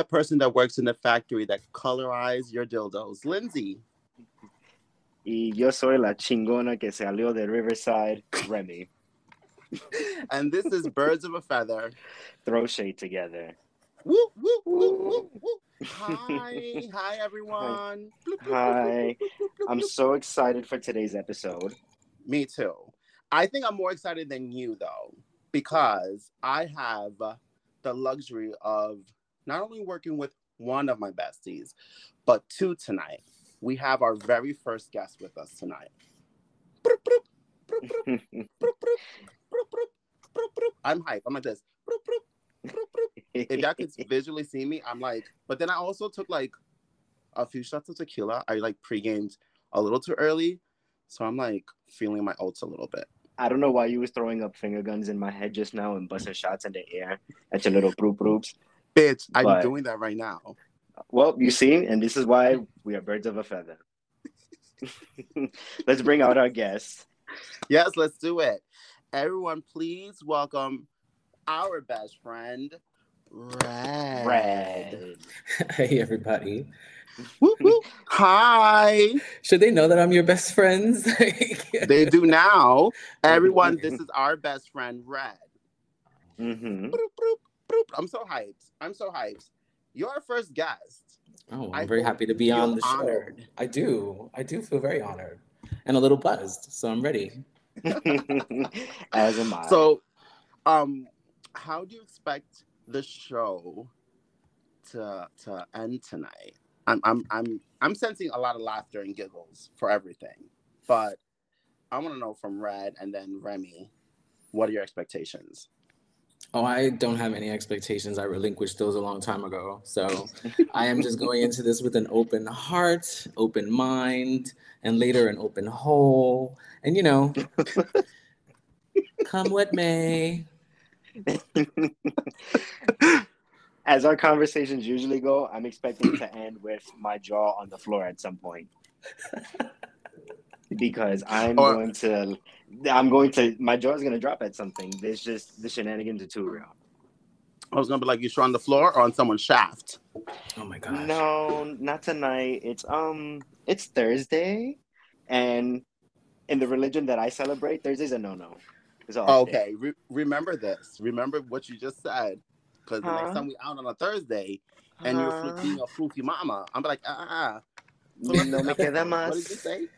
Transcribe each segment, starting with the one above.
the person that works in the factory that colorize your dildos. Lindsay. Y yo soy la chingona que salió de Riverside, Remy. and this is Birds of a Feather. Throw shade together. Woo, woo, woo, woo, woo. Hi, hi everyone. Hi. I'm so excited for today's episode. Me too. I think I'm more excited than you though, because I have the luxury of not only working with one of my besties, but two tonight. We have our very first guest with us tonight. I'm hype. I'm like this. If y'all could visually see me, I'm like, but then I also took like a few shots of tequila. I like pre-gamed a little too early. So I'm like feeling my oats a little bit. I don't know why you was throwing up finger guns in my head just now and busting shots in the air at your little proop proops. Bitch, I'm but, doing that right now. Well, you see, and this is why we are birds of a feather. let's bring out our guests. Yes, let's do it. Everyone, please welcome our best friend, Red. Red. Hey, everybody. Hi. Should they know that I'm your best friends? they do now. Everyone, this is our best friend, Red. Mm-hmm. Boop, boop, boop. I'm so hyped. I'm so hyped. You're our first guest. Oh, I'm I very happy to be on the honored. show. I do. I do feel very honored and a little buzzed. So I'm ready. As am I. So, um, how do you expect the show to to end tonight? I'm I'm I'm I'm sensing a lot of laughter and giggles for everything, but I want to know from Red and then Remy, what are your expectations? Oh, I don't have any expectations. I relinquished those a long time ago. So I am just going into this with an open heart, open mind, and later an open hole. And you know, come what may. As our conversations usually go, I'm expecting to end with my jaw on the floor at some point. because I'm or, going to I'm going to my jaw is gonna drop at something. There's just the shenanigans are too real. I was gonna be like, you sure on the floor or on someone's shaft? Oh my god. No, not tonight. It's um, it's Thursday, and in the religion that I celebrate, Thursday's a no no. Okay, Re- remember this. Remember what you just said, because huh? the next time we out on a Thursday, and huh? you're being a floofy mama, I'm like, ah, ah. ah. No me queda más. What did you say?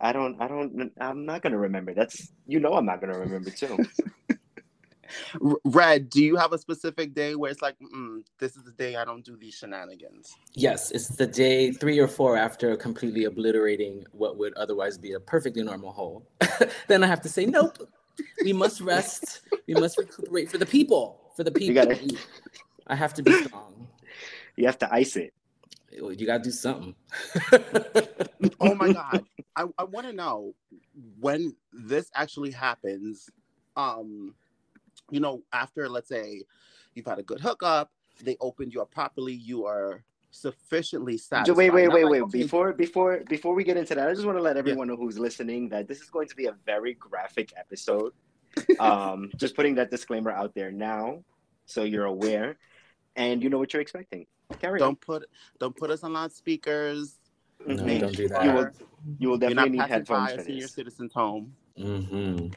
I don't, I don't, I'm not gonna remember. That's you know, I'm not gonna remember too. Red, do you have a specific day where it's like, this is the day I don't do these shenanigans? Yes, it's the day three or four after completely obliterating what would otherwise be a perfectly normal hole. then I have to say, nope, we must rest. We must recuperate for the people. For the people. Gotta, I have to be strong. You have to ice it. You gotta do something. oh my god. I, I want to know when this actually happens. Um, you know, after let's say you've had a good hookup, they opened you up properly, you are sufficiently satisfied. Wait, wait, wait, like, wait. Okay. Before before before we get into that, I just want to let everyone yeah. know who's listening that this is going to be a very graphic episode. um, just putting that disclaimer out there now, so you're aware, and you know what you're expecting. Carry don't on. put don't put us on loudspeakers. No, Make don't do that. You will, you will definitely need headphones for senior citizen's home. Mm-hmm.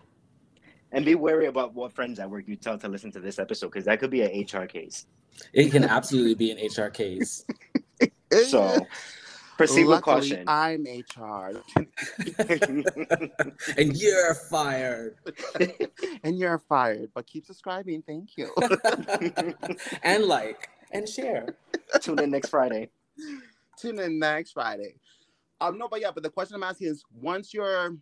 And be wary about what friends at work you tell to listen to this episode because that could be an HR case. It can absolutely be an HR case. so proceed with caution. I'm HR. and you're fired. and you're fired. But keep subscribing. Thank you. and like and share. Tune in next Friday. Tune in next Friday. Um, no, but yeah, but the question I'm asking is once you're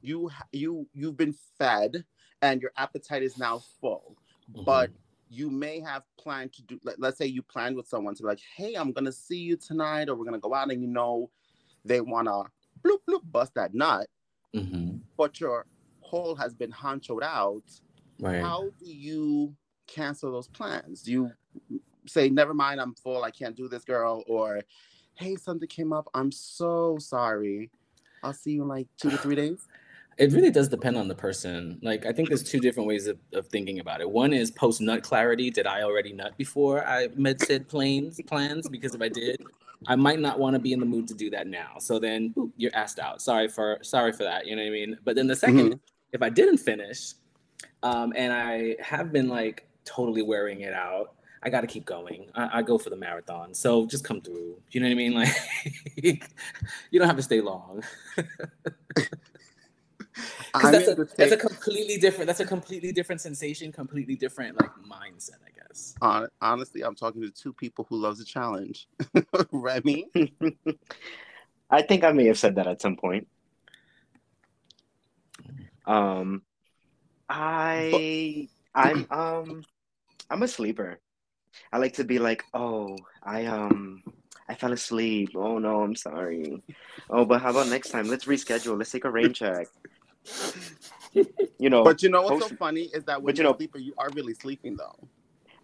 you you you've been fed and your appetite is now full. Mm-hmm. But you may have planned to do, let, us say you planned with someone to be like, hey, I'm to see you tonight, or we're to go out, and you know, they want to bloop, bloop, bust that nut. Mm-hmm. But your hole has been honchoed out. Right. How do you cancel those plans? Do you say, never mind, I'm full, I can't do this, girl? Or, hey, something came up, I'm so sorry. I'll see you in like two to three days. It really does depend on the person. Like I think there's two different ways of, of thinking about it. One is post nut clarity. Did I already nut before I met said planes plans? Because if I did, I might not want to be in the mood to do that now. So then boop, you're asked out. Sorry for sorry for that. You know what I mean? But then the 2nd Mhm. if I didn't finish, um, and I have been like totally wearing it out, I got to keep going. I, I go for the marathon. So just come through. You know what I mean? Like you don't have to stay long. Because that's, a, the that's a completely different. That's a completely different sensation. Completely different like mindset, I guess. hon- honestly, I'm talking to two people who loves a challenge. Remy, I think I may have said that at some point. Um, I I'm um I'm a sleeper. I like to be like, oh, I um I fell asleep. Oh no, I'm sorry. Oh, but how about next time? Let's reschedule. Let's take a rain check. You know, but you know what's so funny is that when you you're know- sleeping, you are really sleeping though.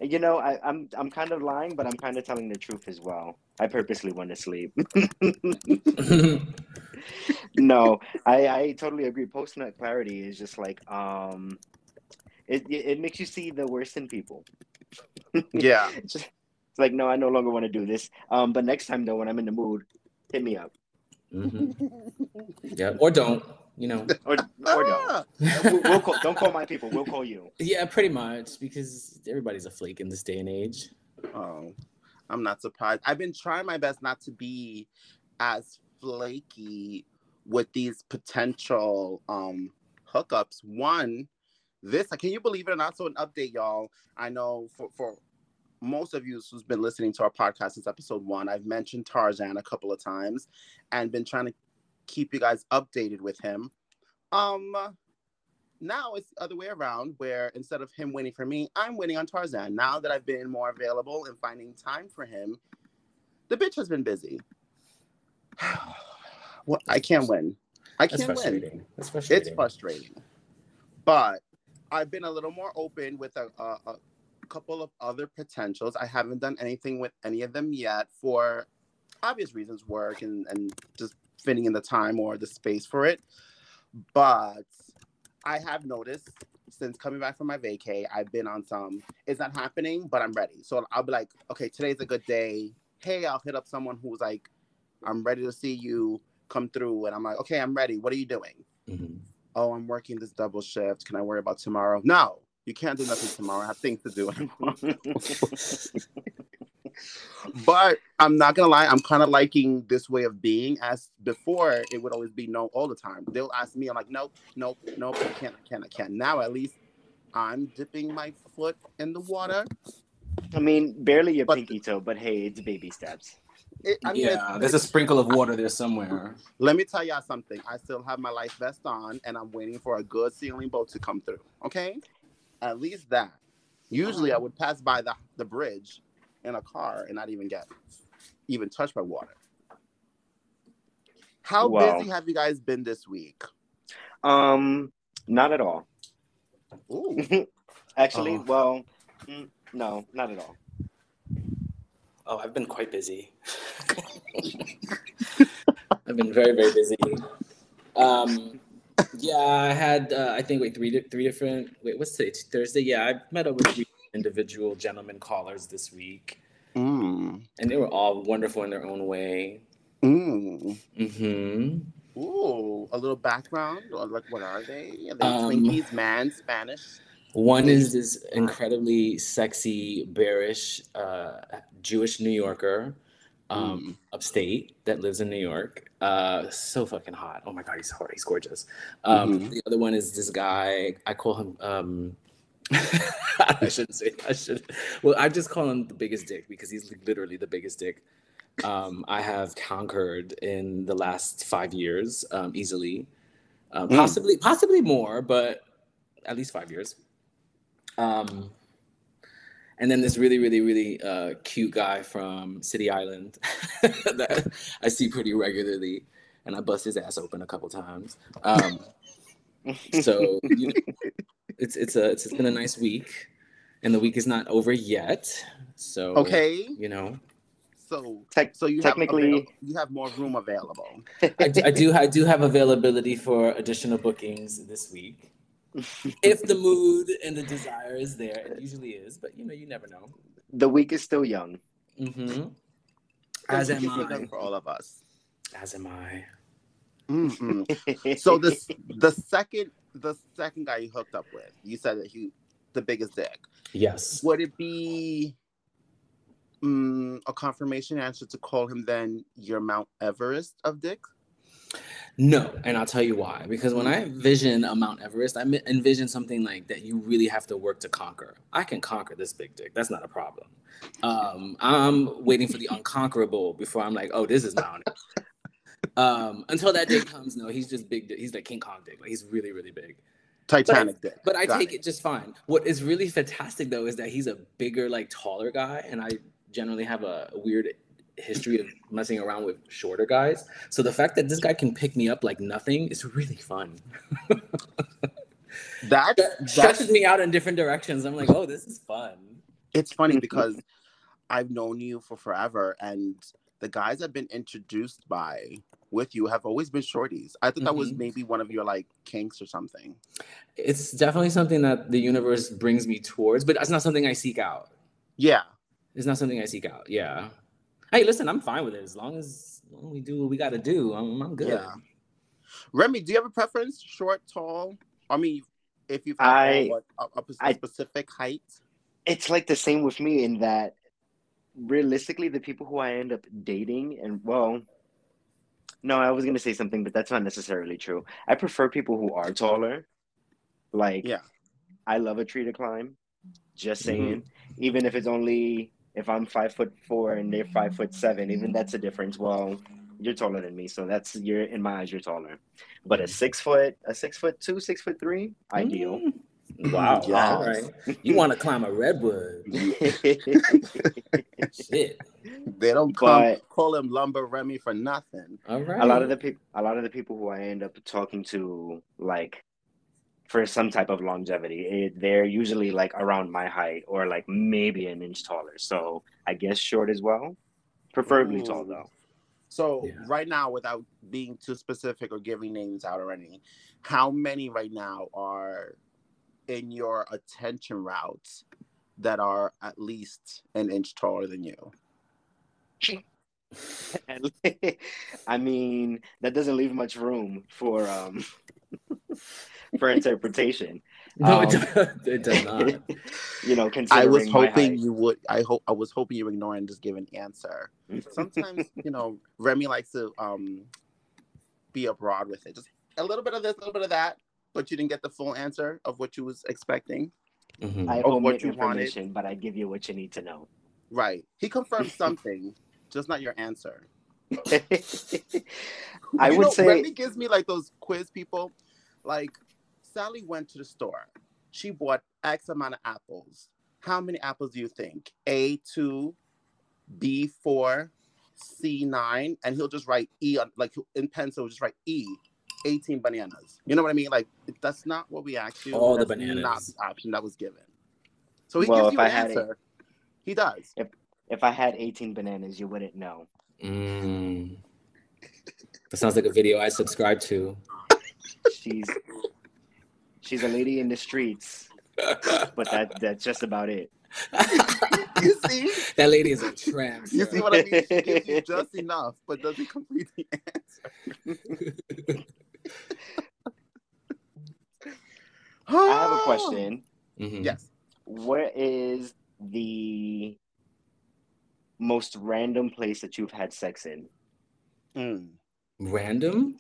you know, I, I'm I'm kind of lying, but I'm kind of telling the truth as well. I purposely went to sleep. no, I, I totally agree. Post nut clarity is just like um, it it makes you see the worst in people. Yeah. It's, just, it's like no, I no longer want to do this. Um, but next time though, when I'm in the mood, hit me up Mm-hmm. Yeah, or don't. You know. or or don't. Ah! We'll, we'll call, don't call my people. We'll call you. Yeah, pretty much because everybody's a flake in this day and age. Oh, I'm not surprised. I've been trying my best not to be as flaky with these potential um hookups. One, this can you believe it or not? So an update, y'all. I know for for most of you who's been listening to our podcast since episode one, I've mentioned Tarzan a couple of times and been trying to keep you guys updated with him. Um now it's the other way around where instead of him waiting for me, I'm waiting on Tarzan. Now that I've been more available and finding time for him, the bitch has been busy. well, I can't win. I can't win. Frustrating. It's frustrating. But I've been a little more open with a, a, a couple of other potentials. I haven't done anything with any of them yet for obvious reasons, work and, and just fitting in the time or the space for it. But I have noticed since coming back from my vacay, I've been on some, it's not happening, but I'm ready. So I'll be like, okay, today's a good day. Hey, I'll hit up someone who's like, I'm ready to see you come through. And I'm like, okay, I'm ready. What are you doing? Mhm. Oh, I'm working this double shift. Can I worry about tomorrow? No, you can't do nothing tomorrow. I have things to do. but I'm not gonna lie, I'm kind of liking this way of being. As before, it would always be no all the time. They'll ask me, I'm like, nope, nope, nope, I can't, I can't, I can't. Now at least I'm dipping my foot in the water. I mean, barely your But- pinky toe, but hey, it's baby steps. It, I mean, yeah, it's- there's a sprinkle of water there somewhere. Let me tell y'all something. I still have my life vest on, and I'm waiting for a good sailing boat to come through. Okay, at least that. Usually, I would pass by the the bridge in a car and not even get even touched by water. How Wow. busy have you guys been this week? Um, not at all. Ooh, Actually, Oh. well, mm, no, not at all. Oh, I've been quite busy. I've been very, very busy. Um, yeah, I had uh, I think wait three three different wait what's today Thursday? Yeah, I met up with three individual gentlemen callers this week, mm, and they were all wonderful in their own way. mm. hmm Ooh, a little background, like what are they? Are they Um, Twinkies, man, Spanish? One is this incredibly sexy, bearish uh, Jewish New Yorker, um, upstate that lives in New York. Uh, so fucking hot. Oh my god, he's hot. He's gorgeous. Um, Mhm. The other one is this guy. I call him. Um, I shouldn't say. I should. Well, I just call him the biggest dick because he's literally the biggest dick. Um, I have conquered in the last five years um, easily, uh, Mm. possibly possibly more, but at least five years. Um, and then this really, really, really uh, cute guy from City Island that I see pretty regularly, and I bust his ass open a couple times. Um, so you know, it's it's a it's, it's been a nice week, and the week is not over yet. So Okay, you know, So, Tec- so you technically- have you have more room available. I do, I do I do have availability for additional bookings this week. If the mood and the desire is there, it usually is, but you know, you never know. the week is still young. Mm-hmm. As am I. for all of us. As am I. Mm-mm. So this the second the second guy you hooked up with, you said that he the biggest dick. Yes. Would it be mm, a confirmation answer to call him then your Mount Everest of dick? No, and I'll tell you why. Because when I envision a Mount Everest, I envision something like that you really have to work to conquer. I can conquer this big dick. That's not a problem. Um, I'm waiting for the unconquerable before I'm like, oh, this is Mount. Um, until that day comes, no, he's just big. dick. He's like King Kong dick. Like he's really, really big. Titanic dick. But I Got take it just fine. What is really fantastic though is that he's a bigger, like taller guy, and I generally have a weird history of messing around with shorter guys. So the fact that this guy can pick me up like nothing is really fun. That That stretches me out in different directions. I'm like, oh, this is fun. it's funny because I've known you for forever, and the guys I've been introduced by with you have always been shorties. I thought that was Mhm. maybe one of your like kinks or something. It's definitely something that the universe brings me towards, but it's not something I seek out. Yeah. It's not something I seek out. Yeah. Hey, listen, I'm fine with it as long as, as long as we do what we got to do. I'm, I'm good. Yeah. Remy, do you have a preference? Short, tall? I mean, if you've I- had a, a, a I- specific height. it's like the same with me in that realistically the people who I end up dating and well no, I was gonna say something, but that's not necessarily true. I prefer people who are taller. Like Yeah. I love a tree to climb. Just Mm-hmm. saying. Even if it's only if I'm five foot four and they're five foot seven, even that's a difference. Well, you're taller than me, so that's you're in my eyes you're taller. But a six foot, a six foot two, six foot three, ideal. Mm. Wow. Yes. All right. You want to climb a redwood. Shit. They don't call, But- call him lumber Remy for nothing. All right. a lot of the people a lot of the people who i end up talking to like for some type of longevity it, they're usually like around my height or like maybe an inch taller so i guess short as well preferably tall though So Yeah. right now, without being too specific or giving names out or anything, how many right now are in your attention routes that are at least an inch taller than you? i mean that doesn't leave much room for um for interpretation No, Um, it, does, it does not. you know I was hoping you would. I hope I was hoping you would ignore and just give an answer. Sometimes you know Remy likes to um be abroad with it. Just a little bit of this, a little bit of that, but you didn't get the full answer of what you was expecting. Mhm. I Of what omit you wanted. information, but I give you what you need to know. Right. He confirmed something, just not your answer. I You would know, say Remy gives me like those quiz people. Like Sally went to the store. She bought X amount of apples. How many apples do you think? A two, B four, C nine, and he'll just write E on like in pencil, he'll just write E. 18 bananas. You know what I mean? Like that's not what we asked you. All the That's bananas. Not the option that was given. So he Well, gives if you I an had it- answer. He does. if I had 18 bananas, you wouldn't know. Mm. That sounds like a video I subscribe to. She's she's a lady in the streets, but that that's just about it. You see? that lady is a tramp. You see what I mean? She gives you just enough, but doesn't complete the answer. I have a question. Mhm. Yes. What is the most random place that you've had sex in? Mm. Random?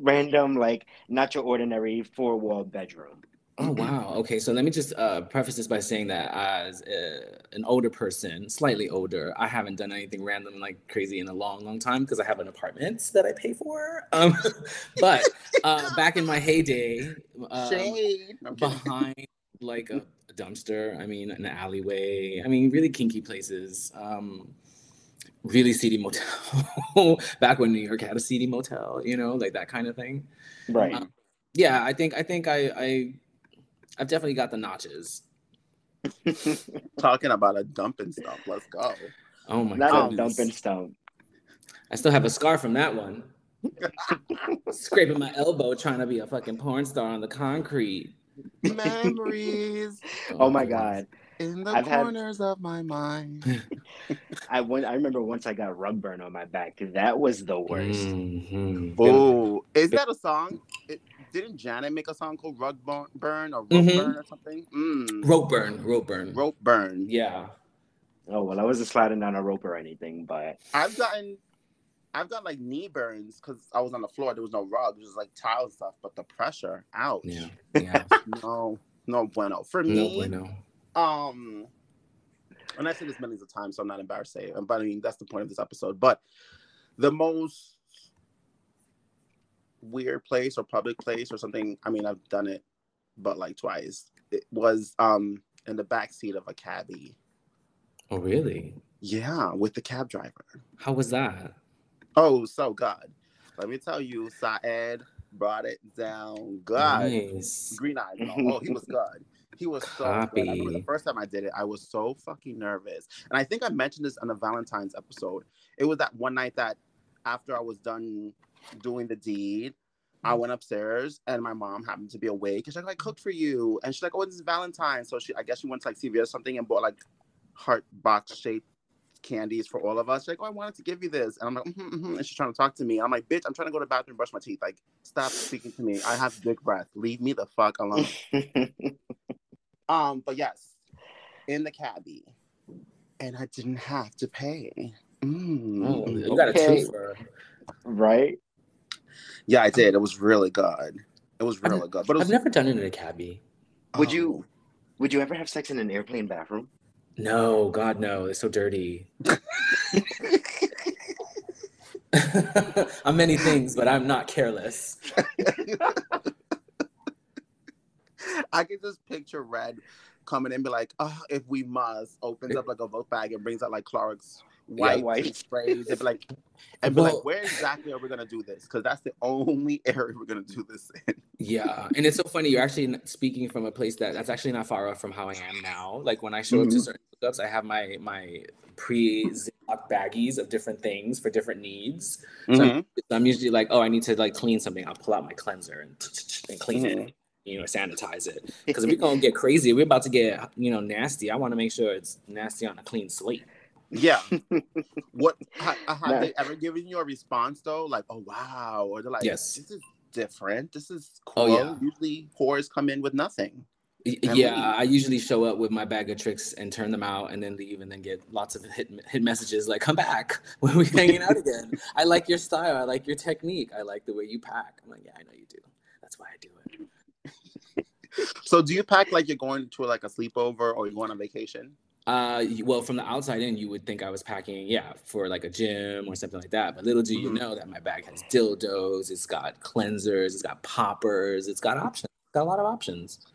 Random, like not your ordinary four wall bedroom. Oh wow. Okay, so let me just uh, preface this by saying that as uh, an older person, slightly older, I haven't done anything random like crazy in a long, long time because I have an apartment that I pay for. Um, but uh, back in my heyday, Shade. I'm kidding. behind like a, a dumpster, I mean, an alleyway, I mean, really kinky places. Um, really seedy motel. back when New York had a seedy motel, you know, like that kind of thing Right. Um, yeah i think i think i i i've definitely got the notches Talking about a dumping stuff. Let's go. Oh my god. Not a god. dump and stump. I still have a scar from that one. Scraping my elbow trying to be a fucking porn star on the concrete. Memories Oh my god. In the I've had- corners of my mind. I went I remember once I got rug burn on my back. That was the worst. Mhm. Oh, is that a song? It, didn't Janet make a song called "Rug Burn" burn or "Rope Mhm. Burn" or something? Mm. Rope burn, rope burn. Rope burn. Yeah. Oh well I wasn't sliding down a rope or anything, but I've gotten, I've got like knee burns because I was on the floor. There was no rug. It was like tile and stuff. But the pressure, ouch. Yeah. Yeah. No, no bueno. For no me, bueno. Um, and I say this millions of times, so I'm not embarrassed to say it. But I mean, that's the point of this episode. But the most weird place or public place or something. I mean, I've done it, but like twice. It was um in the back seat of a cabbie. Oh really? Yeah, with the cab driver. How was that? Oh, so good. Let me tell you, Saed brought it down good. Nice. Green eyes. Oh, he was good. He was so good. Copy. the first time I did it, I was so fucking nervous. And I think I mentioned this on the Valentine's episode. It was that one night that after I was done doing the deed, I went upstairs and my mom happened to be awake. And she's like, I cooked for you. And she's like, Oh, this is Valentine's. So she I guess she went to like CVS or something and bought like heart box shaped candies for all of us. She's like, Oh, I wanted to give you this. And I'm like, mm-hmm, mm-hmm. and she's trying to talk to me. I'm like, bitch, I'm trying to go to the bathroom and brush my teeth. Like, stop speaking to me. I have big breath. Leave me the fuck alone. Um, but yes, in the cabbie, and I didn't have to pay. Mm. Oh, you got a Okay. twofer. right? Yeah, I did. It was really good. It was really good. But it was, I've never done it in a cabbie. Would oh, you would you ever have sex in an airplane bathroom? No, God, no. It's so dirty. I'm many things, but I'm not careless. I can just picture Red coming in and be like, oh, if we must, opens up like a vote bag and brings out like Clorox white, white. sprays and be like, and be like, where exactly are we gonna do this? Because that's the only area we're gonna do this in. Yeah, and it's so funny. You're actually speaking from a place that that's actually not far off from how I am now. Like when I show up to Mhm. certain hookups, I have my my pre Ziploc baggies of different things for different needs. So I'm, so I'm usually like, oh, I need to like clean something. I'll pull out my cleanser and and clean it. You know, sanitize it. Because if we're gonna get crazy, we're about to get you know nasty. I want to make sure it's nasty on a clean slate. Yeah. what ha, uh, have Nah. they ever given you a response though? Like, oh wow, or they're like, Yes. this is different. This is Oh, cool. yeah. Usually whores come in with nothing. Y- And Yeah, leave. I usually show up with my bag of tricks and turn them out, and then leave, and then get lots of hit hit messages like, "Come back when we're hanging out again. I like your style. I like your technique. I like the way you pack." I'm like, "Yeah, I know you do. That's why I do it." So do you pack like you're going to like a sleepover or you're going on vacation? Uh, well, from the outside in, you would think I was packing, yeah, for like a gym or something like that. But little do you Mhm. know that my bag has dildos, it's got cleansers, it's got poppers, it's got options, it's got a lot of options.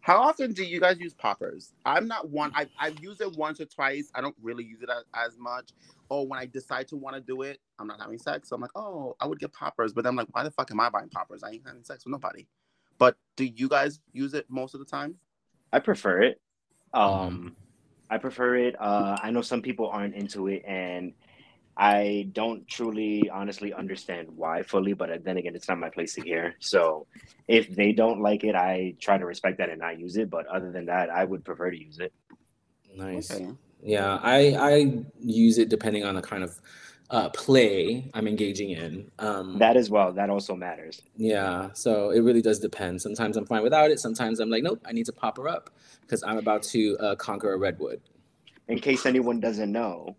How often do you guys use poppers? I'm not one. I, I've used it once or twice. I don't really use it as, as much. Or when I decide to want to do it, I'm not having sex. So I'm like, oh, I would get poppers. But I'm like, why the fuck am I buying poppers? I ain't having sex with nobody. But do you guys use it most of the time? I prefer it. Mm-hmm. Um, I prefer it. Uh, I know some people aren't into it, and I don't truly, honestly understand why fully. But then again, it's not my place to hear. So if they don't like it, I try to respect that and not use it. But other than that, I would prefer to use it. Nice. Okay. Yeah, I I use it depending on the kind of uh, play I'm engaging in. Um, That as well. That also matters. yeah, so it really does depend. Sometimes I'm fine without it. Sometimes I'm like, nope, I need to pop her up because I'm about to uh, conquer a redwood. In case anyone doesn't know,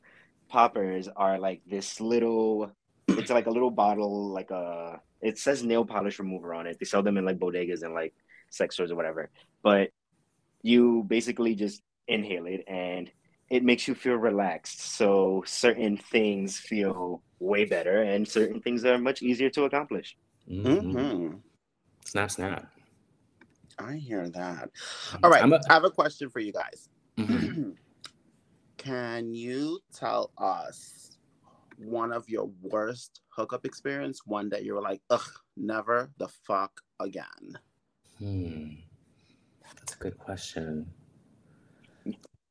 poppers are like this little. It's like a little bottle, like a. It says nail polish remover on it. They sell them in like bodegas and like sex stores or whatever. But you basically just inhale it and it makes you feel relaxed. So certain things feel way better and certain things are much easier to accomplish. Mhm. Mm-hmm. Snap, snap. I hear that. All right. I'm a- I have a question for you guys. Mhm. Can you tell us one of your worst hookup experience? One that you were like, ugh, never the fuck again. Hmm. That's a good question.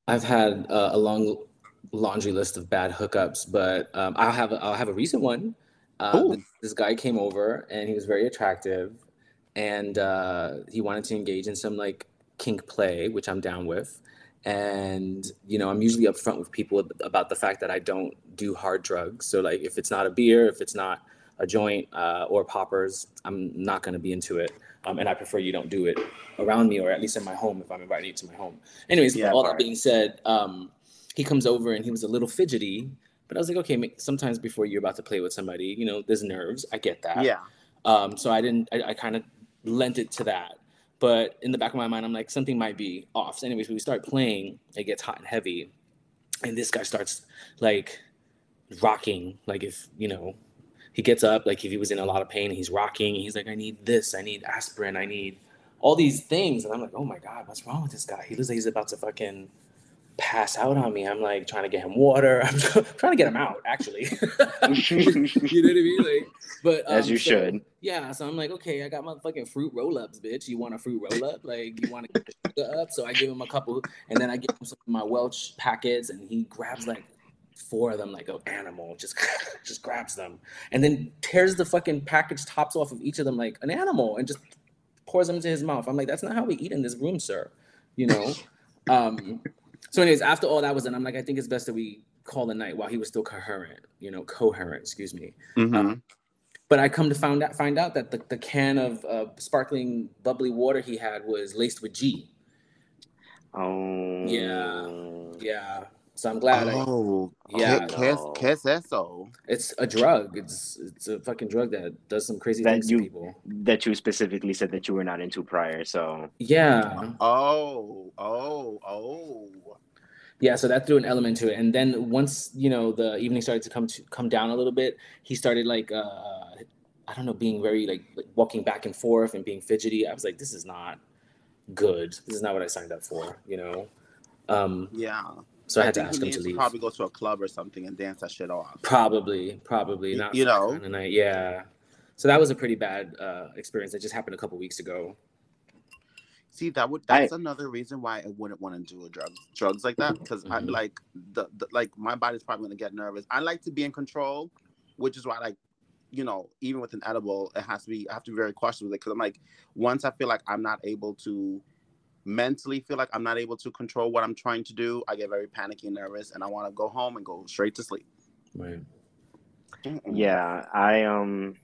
I've had uh, a long laundry list of bad hookups, but um, I'll have a, I'll have a recent one. Uh, this, this guy came over and he was very attractive, and uh, he wanted to engage in some like kink play, which I'm down with. And you know, I'm usually upfront with people about the fact that I don't do hard drugs. So like, if it's not a beer, if it's not a joint uh, or poppers, I'm not going to be into it. Um, and I prefer you don't do it around me or at least in my home if I'm inviting you to my home. Anyways, Yeah, all right. that being said, um, he comes over and he was a little fidgety, but I was like, okay, sometimes before you're about to play with somebody, you know, there's nerves. I get that. Yeah. Um, so I didn't, I, I kind of lent it to that. But in the back of my mind, I'm like, something might be off. So anyways, we start playing, it gets hot and heavy. And this guy starts like rocking, like if, you know, he gets up, like if he was in a lot of pain, he's rocking. He's like, I need this, I need aspirin, I need all these things. And I'm like, oh my God, what's wrong with this guy? He looks like he's about to fucking pass out on me. I'm like trying to get him water. I'm trying to get him out, actually. you know what I mean? Like, but As um, you so- should. yeah, so I'm like, okay, I got my fucking fruit roll ups, bitch. You want a fruit roll up? Like, you want to get the sugar up? So I give him a couple, and then I give him some of my Welch packets, and he grabs like four of them, like an animal, just just grabs them, and then tears the fucking package tops off of each of them like an animal, and just pours them into his mouth. I'm like, that's not how we eat in this room, sir. You know. um. So, anyways, after all that was done, I'm like, I think it's best that we call the night while he was still coherent. You know, coherent. Excuse me. Mhm. Um, but I come to find out find out that the, the can of uh, sparkling bubbly water he had was laced with G. Oh. Yeah. Yeah. So I'm glad. I, oh, Yeah. ¿Qué, qué No. qué eso? it's a drug. It's it's a fucking drug that does some crazy That things you- to people. That you specifically said that you were not into prior. So Yeah. Oh, oh, oh. Yeah. So that threw an element to it. And then once you know the evening started to come to come down a little bit, he started like uh I don't know, being very like, like walking back and forth and being fidgety. I was like, this is not good. This is not what I signed up for. You know. Um. Yeah. So I had to ask he him needs to leave. Probably go to a club or something and dance that shit off. Probably, probably not. you know? kind of night. Yeah. So that was a pretty bad uh, experience. That just happened a couple weeks ago. See, that would I- that's another reason why I wouldn't want to do a drug drugs like that because I Mhm. like the, the like my body's probably gonna get nervous. I like to be in control, which is why like you know even with an edible it has to be I have to be very cautious with it because I'm like once I feel like I'm not able to mentally feel like I'm not able to control what I'm trying to do, I get very panicky and nervous and I want to go home and go straight to sleep. Right. Yeah, I um,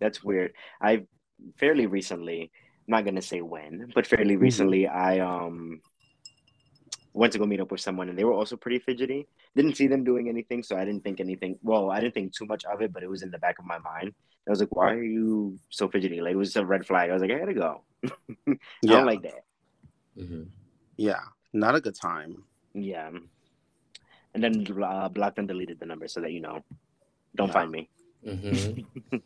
that's weird. I fairly recently, I'm not gonna say when, but fairly Mm-hmm. recently, I um went to go meet up with someone, and they were also pretty fidgety. Didn't see them doing anything, so I didn't think anything. Well, I didn't think too much of it, but it was in the back of my mind. I was like, "Why are you so fidgety?" Like it was a red flag. I was like, "I gotta go." I Yeah, don't like that. Hmm yeah, not a good time. Yeah. And then uh, blocked and deleted the number so that you know, don't Yeah. find me. hmm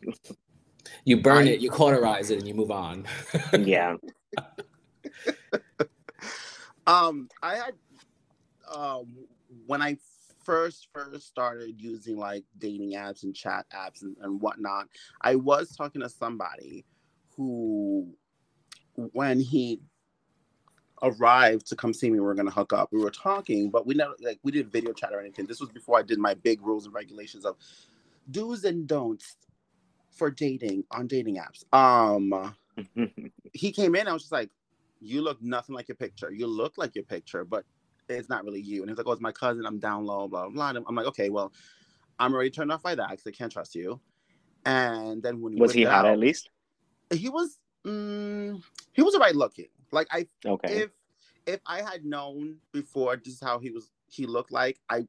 you burn I- it, you cauterize it, and you move on. Yeah. Um, I had um when I first first started using like dating apps and chat apps and, and whatnot, I was talking to somebody who when he arrived to come see me, we were gonna hook up. We were talking, but we never like we didn't video chat or anything. This was before I did my big rules and regulations of do's and don'ts for dating on dating apps. Um he came in, I was just like, You look nothing like your picture. You look like your picture, but it's not really you. And he's like, Oh, it's my cousin, I'm down low, blah, blah, blah. And I'm like, Okay, well, I'm already turned off by that because I can't trust you. And then when he was he hot at least? He was mm, he was alright looking. Like I Okay. if if I had known before just how he was he looked like, I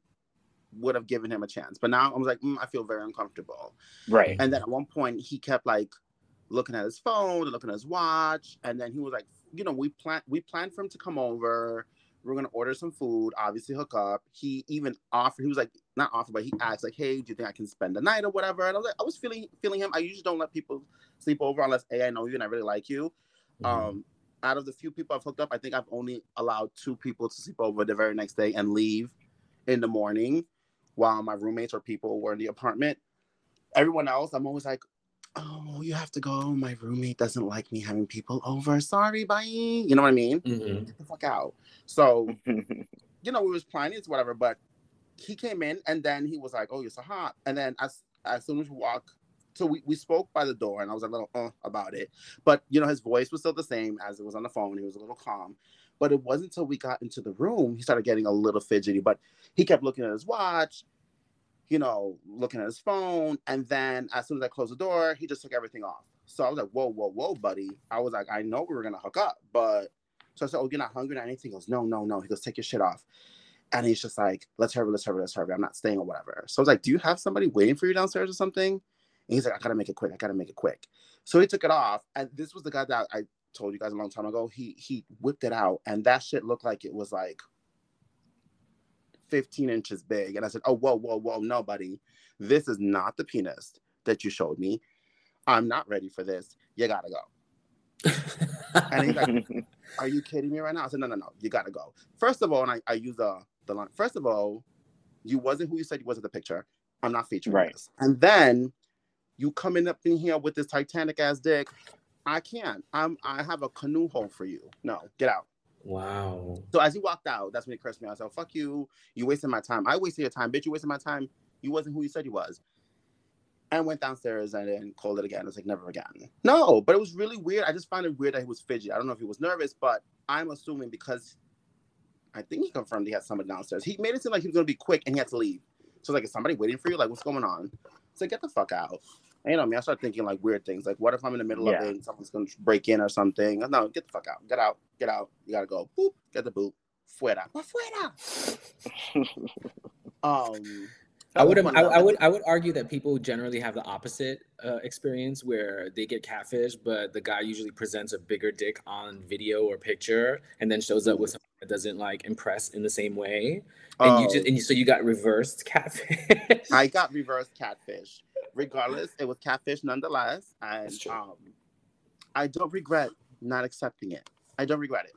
would have given him a chance. But now I was like, mm, I feel very uncomfortable. right. And then at one point he kept like looking at his phone and looking at his watch. And then he was like, you know, we plan we planned for him to come over. We are gonna order some food, obviously hook up. He even offered, he was like, not offered, but he asked, like, hey, do you think I can spend the night or whatever? And I was like, I was feeling feeling him. I usually don't let people sleep over unless A, I know you and I really like you. Mhm. Um, out of the few people I've hooked up, I think I've only allowed two people to sleep over the very next day and leave in the morning while my roommates or people were in the apartment. Everyone else, I'm always like, oh, you have to go. My roommate doesn't like me having people over. Sorry, bye. You know what I mean? Mhm. Get the fuck out. So, you know, we was planning it's whatever, but he came in and then he was like, "Oh, you're so hot." And then as as soon as we walk, so we, we spoke by the door, and I was a little uh about it, but you know his voice was still the same as it was on the phone. He was a little calm, but it wasn't until we got into the room he started getting a little fidgety. But he kept looking at his watch, you know, looking at his phone, and then as soon as I closed the door, he just took everything off. So I was like, "Whoa, whoa, whoa, buddy!" I was like, "I know we were gonna hook up, but." So I said, "Oh, you're not hungry or anything?" He goes, "No, no, no." He goes, "Take your shit off." And he's just like, let's hurry, let's hurry, let's hurry. I'm not staying or whatever. So I was like, do you have somebody waiting for you downstairs or something? And he's like, I gotta make it quick. I gotta make it quick. So he took it off. And this was the guy that I told you guys a long time ago. He he whipped it out, and that shit looked like it was like 15 inches big. And I said, Oh, whoa, whoa, whoa, no, buddy. This is not the penis that you showed me. I'm not ready for this. You gotta go. And he's like, Are you kidding me right now? I said, No, no, no, you gotta go. First of all, and I, I use the the line. First of all, you wasn't who you said you was in the picture. I'm not featuring Right. this. And then you coming up in here with this Titanic ass dick. I can't. I'm I have a canoe hole for you. No, get out. wow. So as he walked out, that's when he cursed me. I was like, fuck you. You wasted my time. I wasted your time, bitch. You wasted my time. You wasn't who you said you was. And went downstairs and then called it again. I was like, never again. No, but it was really weird. I just found it weird that he was fidgety. I don't know if he was nervous, but I'm assuming because I think he confirmed he had somebody downstairs. He made it seem like he was gonna be quick and he had to leave. So it's like, is somebody waiting for you? Like, what's going on? So get the fuck out. And, you know me. I start thinking like weird things. Like, what if I'm in the middle Yeah. of it and someone's gonna break in or something? No, get the fuck out. Get out. Get out. You gotta go. Boop. Get the boot. Fuera. Pa fuera. Um, I would, I, I would, I would argue that people generally have the opposite uh, experience, where they get catfish, but the guy usually presents a bigger dick on video or picture, and then shows up with something that doesn't like impress in the same way, and you Oh. just, and you, so you got reversed catfish. I got reversed catfish. Regardless, it was catfish nonetheless, and That's true. um, I don't regret not accepting it. I don't regret it.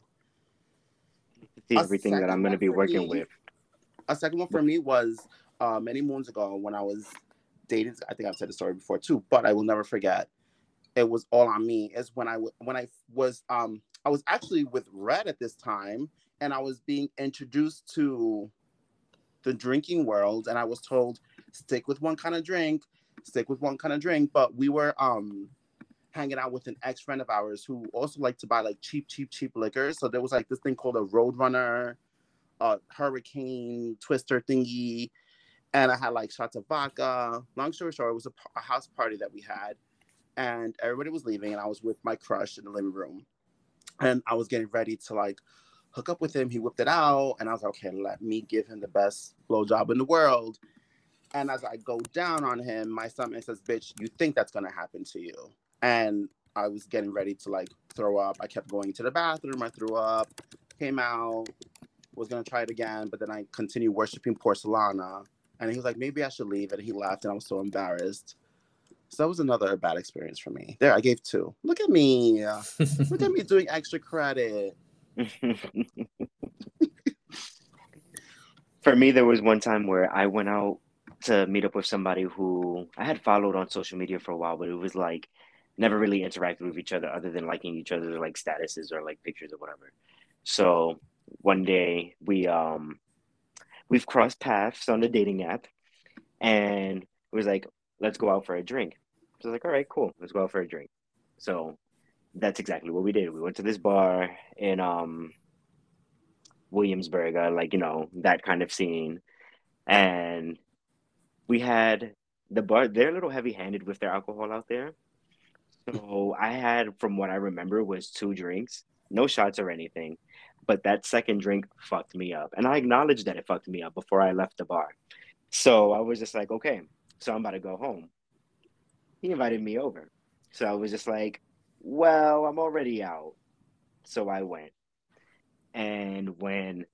See everything that I'm going to be working me. with. A second one for me was uh, many moons ago when I was dating. I think I've said the story before too, but I will never forget. It was all on me. Is when I w- when I was um I was actually with Red at this time, and I was being introduced to the drinking world, and I was told stick with one kind of drink, stick with one kind of drink. But we were um hanging out with an ex friend of ours who also liked to buy like cheap, cheap, cheap liquor. So there was like this thing called a Roadrunner, a Hurricane Twister thingy, and I had like shots of vodka. Long story short, it was a house party that we had, and everybody was leaving, and I was with my crush in the living room, and I was getting ready to like hook up with him. He whipped it out, and I was like, okay, let me give him the best blowjob in the world. And as I go down on him, my stomach says, "Bitch, you think that's gonna happen to you?" And I was getting ready to like throw up. I kept going to the bathroom. I threw up, came out, was gonna try it again, but then I continued worshiping Porcelana. And he was like, maybe I should leave. And he left, and I was so embarrassed. So that was another bad experience for me. There, I gave two. Look at me. Look at me doing extra credit. For me, there was one time where I went out to meet up with somebody who I had followed on social media for a while, but it was like never really interacted with each other other than liking each other's like statuses or like pictures or whatever. So one day we um we've crossed paths on the dating app and it was like, let's go out for a drink. So I was like, all right, cool, let's go out for a drink. So that's exactly what we did. We went to this bar in um Williamsburg, uh, like you know that kind of scene, and we had the bar. They're a little heavy-handed with their alcohol out there, so I had, from what I remember, was two drinks, no shots or anything, but that second drink fucked me up, and I acknowledged that it fucked me up before I left the bar. So I was just like, okay, so I'm about to go home. He invited me over, so I was just like, well, I'm already out, so I went. And when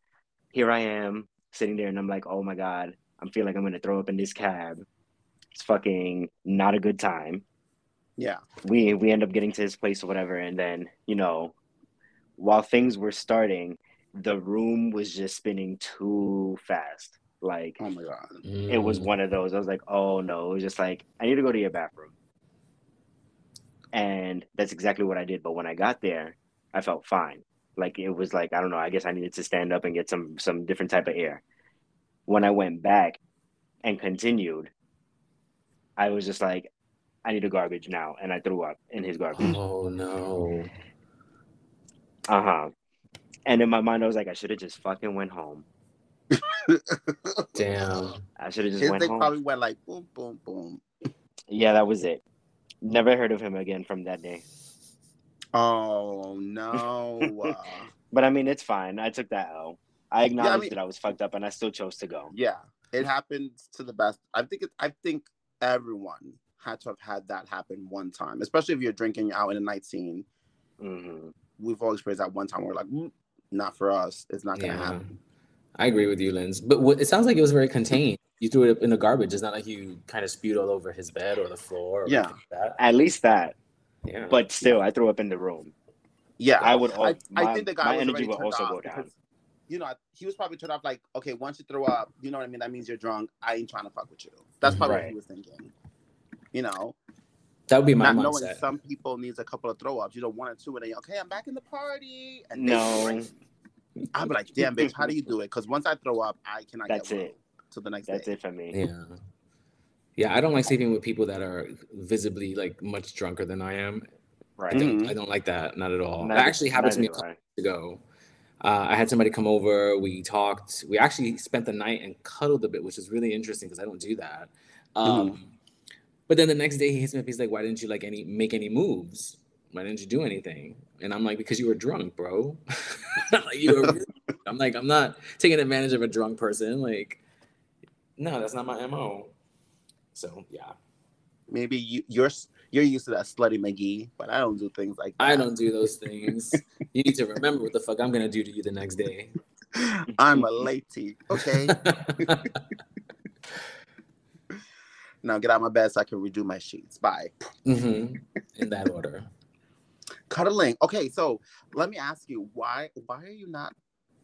here I am sitting there and I'm like, oh my God, I'm feeling like I'm gonna throw up in this cab. It's fucking not a good time. Yeah. We we end up getting to his place or whatever, and then, you know, while things were starting, the room was just spinning too fast. Like Oh my god. it was Mm. one of those. I was like, oh no, it was just like, I need to go to your bathroom. And that's exactly what I did. But when I got there, I felt fine. Like it was like, I don't know, I guess I needed to stand up and get some some different type of air. when I went back and continued, I was just like, I need a garbage now, and I threw up in his garbage. Oh no. Uh huh. And in my mind, I was like, I should have just fucking went home. Damn. I should have just His went thing home. probably went like boom, boom, boom. Yeah, that was it. Never heard of him again from that day. Oh no. Uh, But I mean, it's fine. I took that L. I acknowledged mean- that I was fucked up, and I still chose to go. yeah, it happens to the best. I think it, I think everyone had to have had that happen one time, especially if you're drinking out in a night scene. hmm We've all experienced that one time. Where we're like, "Mm, not for us. It's not gonna Yeah. happen. I agree with you, Linz. But what, it sounds like it was very contained. You threw it in the garbage. It's not like you kind of spewed all over his bed or the floor. Or Yeah. like that. At least that. Yeah. But still, I threw up in the room. Yeah, I would. I, al- I my, think the guy my was energy already would also off go down. because, you know, he was probably turned off. Like, okay, once you throw up, you know what I mean. That means you're drunk. I ain't trying to fuck with you. That's probably what Right. he was thinking. You know, that would be my not knowing some people needs a couple of throw ups. You know, one or two, and then okay, I'm back in the party. And No. then I'm like, damn, bitch, how do you do it? Because once I throw up, I cannot That's get well it. Till the next That's day. it for me. Yeah. Yeah, I don't like sleeping with people that are visibly like much drunker than I am. I Right. don't, Mhm. I don't like that, not at all. Neither- that actually happened to me a couple do I. ago. Uh, I had somebody come over. We talked. We actually spent the night and cuddled a bit, which is really interesting because I don't do that. Um, But then the next day he hits me up. He's like, "Why didn't you like any make any moves? Why didn't you do anything?" And I'm like, "Because you were drunk, bro. like, you were really drunk." I'm like, I'm not taking advantage of a drunk person. Like, no, that's not my mo. So yeah, Maybe you, you're you're used to that slutty McGee, but I don't do things like that. I don't do those things. you need to remember what the fuck I'm gonna do to you the next day. I'm a lady. Okay. now get out of my bed so I can redo my sheets. Bye. hmm In that order. Cuddling. Okay, so let me ask you, why why are you not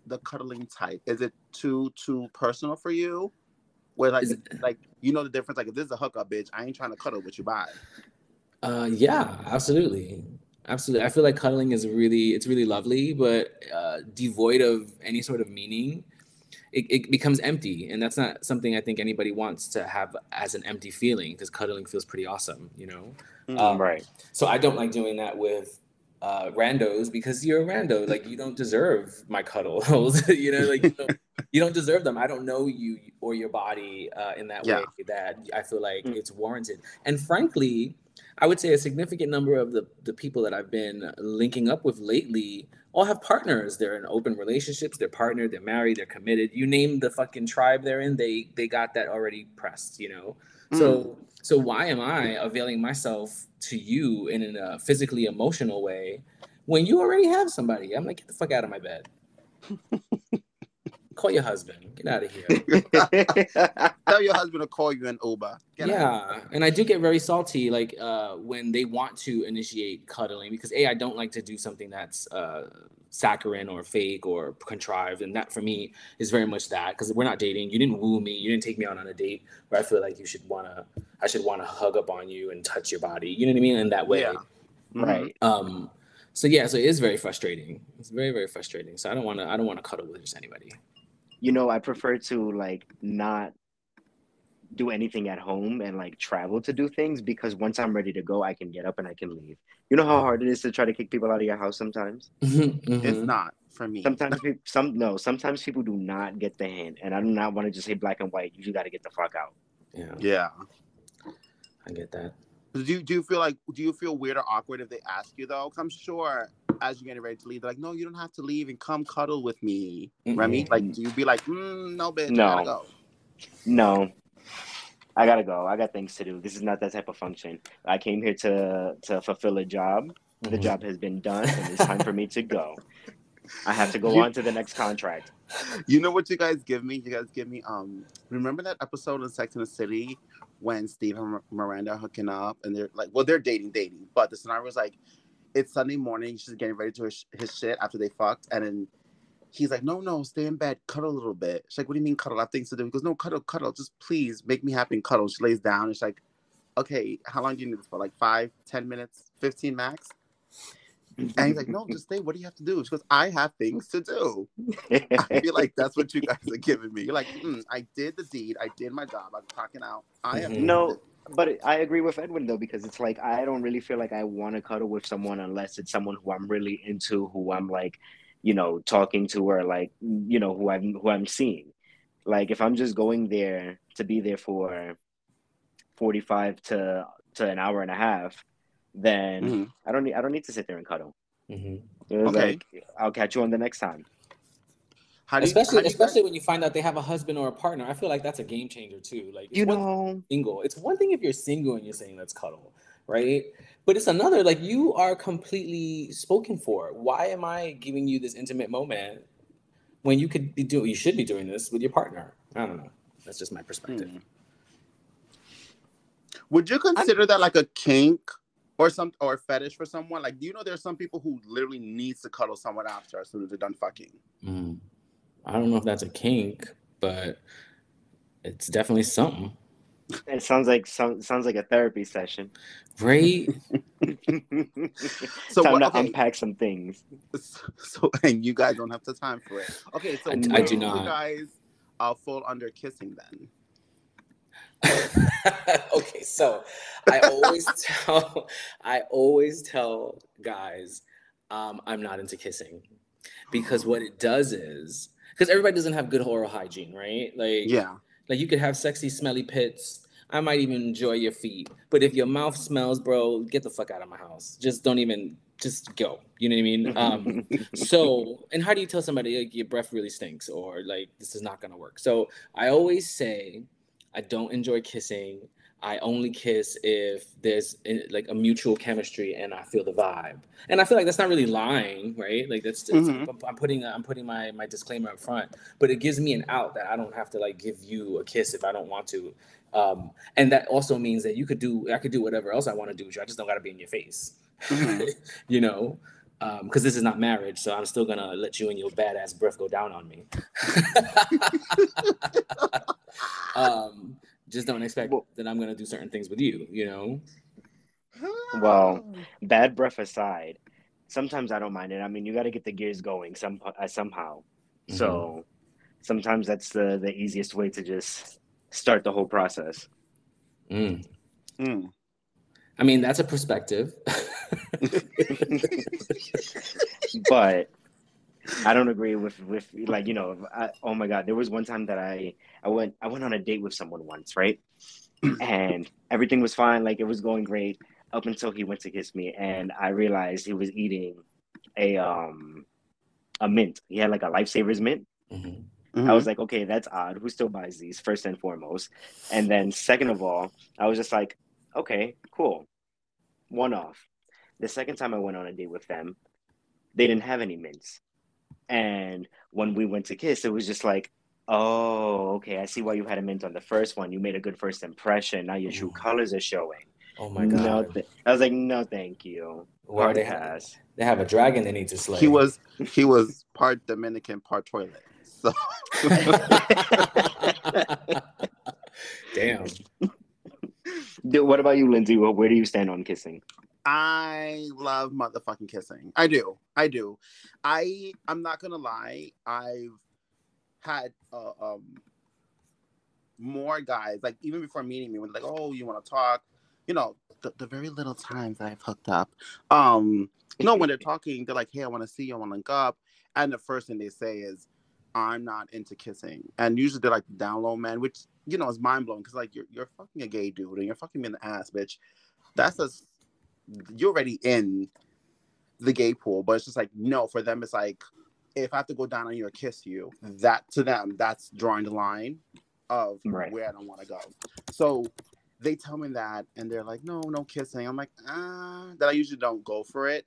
the cuddling type? Is it too too personal for you? Where like Is like you know the difference? Like if this is a hookup, bitch, I ain't trying to cuddle with you. Bye. Uh, yeah, absolutely, absolutely. I feel like cuddling is really, it's really lovely, but uh, devoid of any sort of meaning. It, it becomes empty, and that's not something I think anybody wants to have as an empty feeling because cuddling feels pretty awesome, you know. Mm. Um, right. So I don't like doing that with uh, randos because you're a rando. Like you don't deserve my cuddles. you know, like you don't, you don't deserve them. I don't know you or your body uh, in that Yeah. way that I feel like Mm. it's warranted. And frankly, I would say a significant number of the the people that I've been linking up with lately all have partners. They're in open relationships. They're partnered. They're married. They're committed. You name the fucking tribe they're in. They they got that already pressed. You know. So mm. so why am I availing myself to you in a physically emotional way when you already have somebody? I'm like, get the fuck out of my bed. Call your husband. Get out of here. Tell your husband to call you an Uber. Get out. yeah, and I do get very salty like uh, when they want to initiate cuddling because a I don't like to do something that's uh, saccharine or fake or contrived, and that for me is very much that because we're not dating. You didn't woo me. You didn't take me out on a date where I feel like you should wanna. I should want to hug up on you and touch your body. You know what I mean? In that way. Yeah. Mhm. right. Um. So yeah, so it is very frustrating. It's very very frustrating. So I don't want to. I don't want to cuddle with just anybody. You know, I prefer to like not do anything at home and like travel to do things because once I'm ready to go, I can get up and I can leave. You know how hard it is to try to kick people out of your house sometimes. It's Mhm. not for me. Sometimes people, some no, sometimes people do not get the hint, and I do not want to just say black and white. You got to get the fuck out. Yeah, Yeah. I get that. Do you, do you feel like do you feel weird or awkward if they ask you though? I'm sure as you're getting ready to leave, they're like, no, you don't have to leave and come cuddle with me, Remy. Mhm. Like, do you be like, mm, no, bitch, I No. gotta go. No, I gotta go. I got things to do. This is not that type of function. I came here to to fulfill a job. The Mhm. job has been done, and it's time for me to go. I have to go You- on to the next contract. You know what you guys give me? You guys give me um. Remember that episode in Sex and the City when Steve and Miranda hooking up and they're like, well, they're dating, dating, but the scenario was like, it's Sunday morning. She's getting ready to his, his shit after they fucked, and then he's like, no, no, stay in bed, cuddle a little bit. She's like, what do you mean cuddle? I have things to do. He goes, no, cuddle, cuddle, just please make me happy and cuddle. She lays down. And she's like, okay, how long do you need this for? Like five, ten minutes, fifteen max. And he's like, no, just stay. What do you have to do? She goes, I have things to do. I feel like that's what you guys are giving me. You're like, mm, I did the deed. I did my job. I'm talking out. I am. Mhm. no, but I agree with Edwin though because it's like I don't really feel like I want to cuddle with someone unless it's someone who I'm really into, who I'm like, you know, talking to or like, you know, who I'm who I'm seeing. Like if I'm just going there to be there for 45 to to an hour and a half, then Mhm. I don't need I don't need to sit there and cuddle. Mhm. It was Okay. like I'll catch you on the next time. How do you, Especially, how do you guys- especially when you find out they have a husband or a partner. I feel like that's a game changer too. Like, it's You one know, single. It's one thing if you're single and you're saying let's cuddle, right? But it's another like you are completely spoken for. Why am I giving you this intimate moment when you could be doing you should be doing this with your partner? I don't know. That's just my perspective. Hmm. Would you consider that like a kink or some or a fetish for someone? Like, do you know there's some people who literally needs to cuddle someone after as soon as they're done fucking? Mm. I don't know if that's a kink, but it's definitely something, it sounds like some sounds like a therapy session. right? So Time what- to okay. unpack some things. So and you guys don't have the time for it. Okay, so I- I when do you not. guys uh, fall under kissing then. okay, so I always tell I always tell guys um, I'm not into kissing because what it does is because everybody doesn't have good oral hygiene, right? Like Yeah. like you could have sexy smelly pits. I might even enjoy your feet, but if your mouth smells, bro, get the fuck out of my house. Just don't even just go. You know what I mean? Um, so and how do you tell somebody like your breath really stinks or like this is not gonna work so i always say i don't enjoy kissing. I only kiss if there's eh, like a mutual chemistry and i feel the vibe. And i feel like that's not really lying right? Like that's, Mhm. I'm, putting i'm putting my my disclaimer up front. But it gives me an out that i don't have to like give you a kiss if i don't want to. Um and that also means that you could do i could do whatever else i want to do i just don't got to be in your face. Mhm. you know because this is not marriage, so I'm still gonna let you and your badass breath go down on me. um, just don't expect Well- that I'm gonna do certain things with you. You know, Well, Bad breath aside, sometimes I don't mind it. I mean, you got to get the gears going some uh, somehow. So sometimes that's the the easiest way to just start the whole process. Mm. Mm. I mean that's a perspective. but I don't agree with with like you know I, oh my god there was one time that I I went I went on a date with someone once right? And everything was fine like it was going great up until he went to kiss me and I realized he was eating a um a mint. He had like a lifesavers mint. Mhm. I was like okay that's odd. Who still buys these first and foremost? And then second of all I was just like okay cool one off the second time I went on a date with them they didn't have any mints. And when we went to kiss, it was just like, oh, okay, I see why you had a mint on the first one. You made a good first impression. Now your true Mhm. colors are showing. Oh my No, god! th- I was like, no, thank you. Why Hard they have pass. they have a dragon they need to slay. he was he was part Dominican, part toilet. So Damn. What about you, Lindsay? Where where do you stand on kissing? I love motherfucking kissing. I do. I do. I I'm not gonna lie. I've had uh, um more guys like even before meeting me when like oh you want to talk you know the, the very little times I've hooked up um you know when they're talking they're like hey I want to see you I want to link up and the first thing they say is I'm not into kissing and usually they're like the down low man which you know is mind blowing because like you're you're fucking a gay dude and you're fucking me in the ass bitch that's a you're already in the gay pool, but it's just like no, for them it's like if I have to go down on you or kiss you, that to them that's drawing the line of Right. where I don't want to go. So they tell me that and they're like, no, no kissing. I'm like, ah, that I usually don't go for it.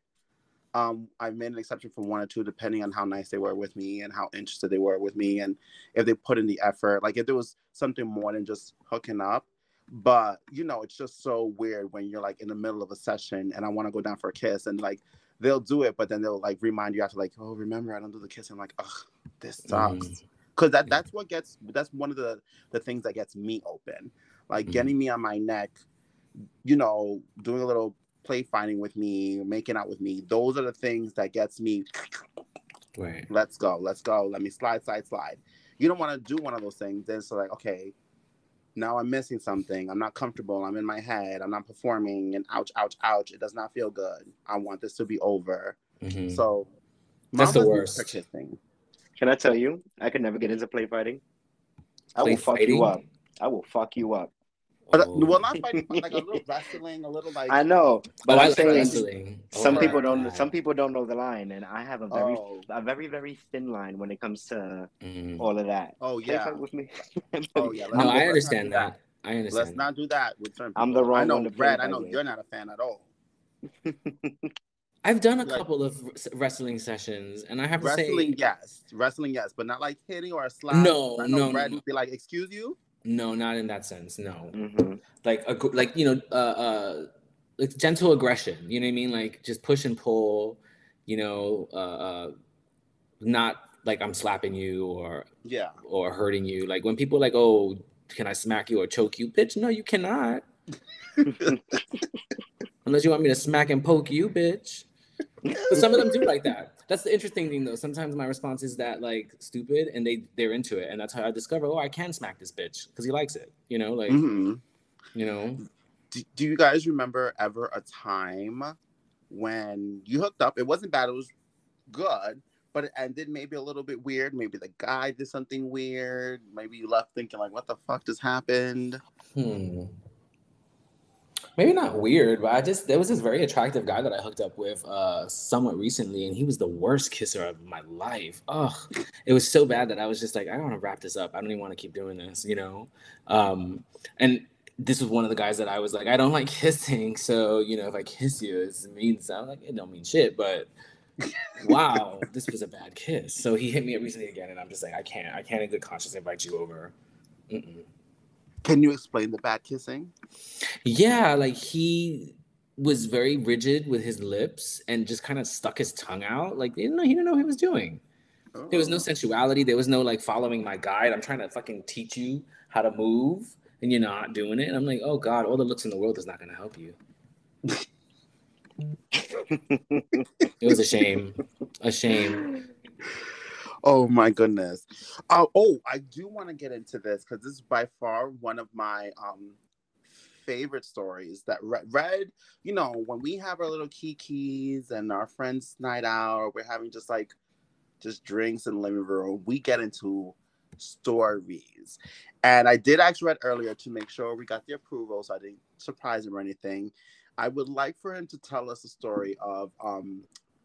Um, I've made an exception for one or two, depending on how nice they were with me and how interested they were with me, and if they put in the effort. Like if there was something more than just hooking up, but you know it's just so weird when you're like in the middle of a session and i want to go down for a kiss and like they'll do it but then they'll like remind you after like oh remember i don't do the kiss i'm like ugh this sucks Mm. because that that's what gets that's one of the the things that gets me open like Mhm. getting me on my neck you know doing a little play fighting with me, making out with me. Those are the things that gets me. Right. Let's go. Let's go. Let me slide, slide, slide. You don't want to do one of those things. Then it's like, okay, now I'm missing something. I'm not comfortable. I'm in my head. I'm not performing. And ouch, ouch, ouch. It does not feel good. I want this to be over. Mhm. So That's the worst. for kissing. Can I tell you? I could never get into play fighting. I Play will fuck you up. I will fuck you up. But, Oh. well, not fighting, like a little wrestling, a little like. I know, but oh, I I'm saying wrestling. some Oh, people don't. God. Some people don't know the line, and I have a very, Oh, a very, very thin line when it comes to Mhm. all of that. oh Play yeah. fight with me. Oh yeah. No, I understand not do that. I understand. Let's not do that with certain people. I'm the wrong I know, one to Brad. I know with. you're not a fan at all. I've done a Like- couple of wrestling sessions, and I have to Wrestling, say, yes. Wrestling, yes, but not like hitting or a slap. No, I know no, Brad no. would be like, "Excuse you." No, not in that sense. No, Mhm. like a, like you know, uh, uh, like gentle aggression. You know what I mean? Like just push and pull. You know, uh, uh, not like I'm slapping you or Yeah. or hurting you. Like when people are like, oh, can I smack you or choke you? Bitch, no, you cannot. Unless you want me to smack and poke you, bitch. But some of them do like that. That's the interesting thing, though. Sometimes my response is that like stupid, and they they're into it, and that's how I discover. Oh, I can smack this bitch because he likes it. You know, like Mhm. you know. Do, do you guys remember ever a time when you hooked up? It wasn't bad. It was good, but it ended maybe a little bit weird. Maybe the guy did something weird. Maybe you left thinking like, "What the fuck just happened?" Hmm. Maybe not weird, but I just there was this very attractive guy that I hooked up with uh somewhat recently, and he was the worst kisser of my life. Ugh, it was so bad that I was just like, I don't want to wrap this up. I don't even want to keep doing this, you know. Um, and this was one of the guys that I was like, I don't like kissing, so you know, if I kiss you, it means I'm like it don't mean shit, but wow, this was a bad kiss. So he hit me up recently again, and I'm just like, I can't, I can't in good conscience invite you over. Mm-mm. Can you explain the bad kissing? Yeah, like he was very rigid with his lips and just kind of stuck his tongue out. Like he didn't know, he didn't know what he was doing. There was no Oh. sensuality. There was no like following my guide. I'm trying to fucking teach you how to move, and you're not doing it. And I'm like, oh god, all the looks in the world is not gonna help you. It was a shame, a shame. Oh my goodness. Oh, oh, I do want to get into this because this is by far one of my um favorite stories that Red, Red, you know, when we have our little kikis and our friends night out, or we're having just like just drinks in the living room, we get into stories. And I did ask Red earlier to make sure we got the approval, so I didn't surprise him or anything. I would like for him to tell us a story of um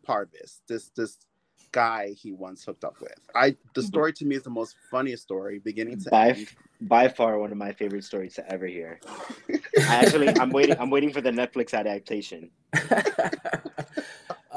Parvis, this this guy he once hooked up with. I the story to me is the most funniest story, beginning to by end. by far one of my favorite stories to ever hear. I actually, I'm waiting. I'm waiting for the Netflix adaptation.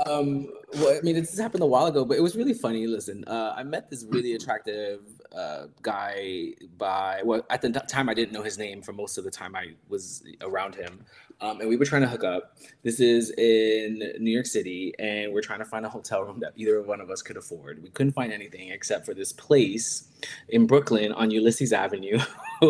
um, well, I mean, this happened a while ago, but it was really funny. Listen, uh, I met this really attractive uh, guy by well, at the time I didn't know his name for most of the time I was around him, um, and we were trying to hook up. This is in New York City, and we're trying to find a hotel room that either one of us could afford. We couldn't find anything except for this place in Brooklyn on Ulysses Avenue.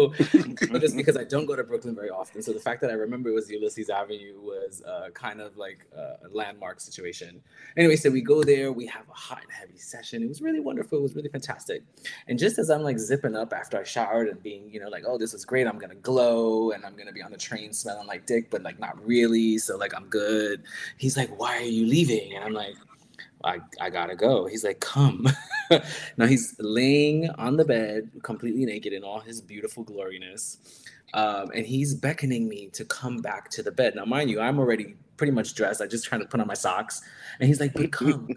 just because I don't go to Brooklyn very often, so the fact that I remember it was Ulysses Avenue was uh, kind of like a landmark situation. Anyway, so we go there, we have a hot and heavy session. It was really wonderful. It was really fantastic. And just as I'm like zipping up after I showered and being, you know, like, oh, this was great. I'm gonna glow and I'm gonna be on the train smelling like dick, but like not really. So like I'm good. He's like, why are you leaving? And I'm like, I, I gotta go. He's like, come. now he's laying on the bed, completely naked in all his beautiful gloriness. Um, and he's beckoning me to come back to the bed. Now, mind you, I'm already pretty much dressed. I just trying to put on my socks. And he's like, but come,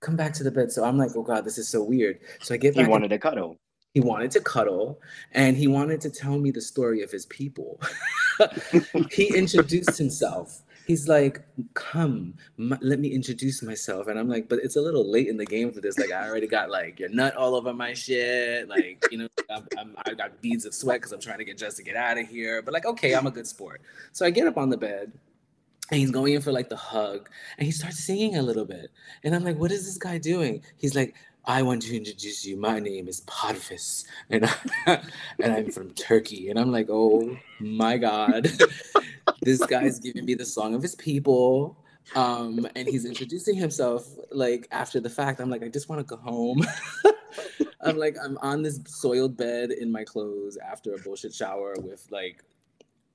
come back to the bed. So I'm like, oh God, this is so weird. So I get He back. in- wanted a cuddle. he wanted to cuddle and he wanted to tell me the story of his people. he introduced himself. He's like, "Come, let me introduce myself." And I'm like, "But it's a little late in the game for this. Like, I already got like your nut all over my shit. Like, you know, I'm, I'm, I got beads of sweat because I'm trying to get dressed to get out of here. But like, okay, I'm a good sport. So I get up on the bed, and he's going in for like the hug, and he starts singing a little bit. And I'm like, "What is this guy doing?" He's like, I want to introduce you. My name is Parvis, and I, and I'm from Turkey. And I'm like, oh my god, this guy's giving me the song of his people. Um, and he's introducing himself like after the fact. I'm like, I just want to go home. I'm like, I'm on this soiled bed in my clothes after a bullshit shower with like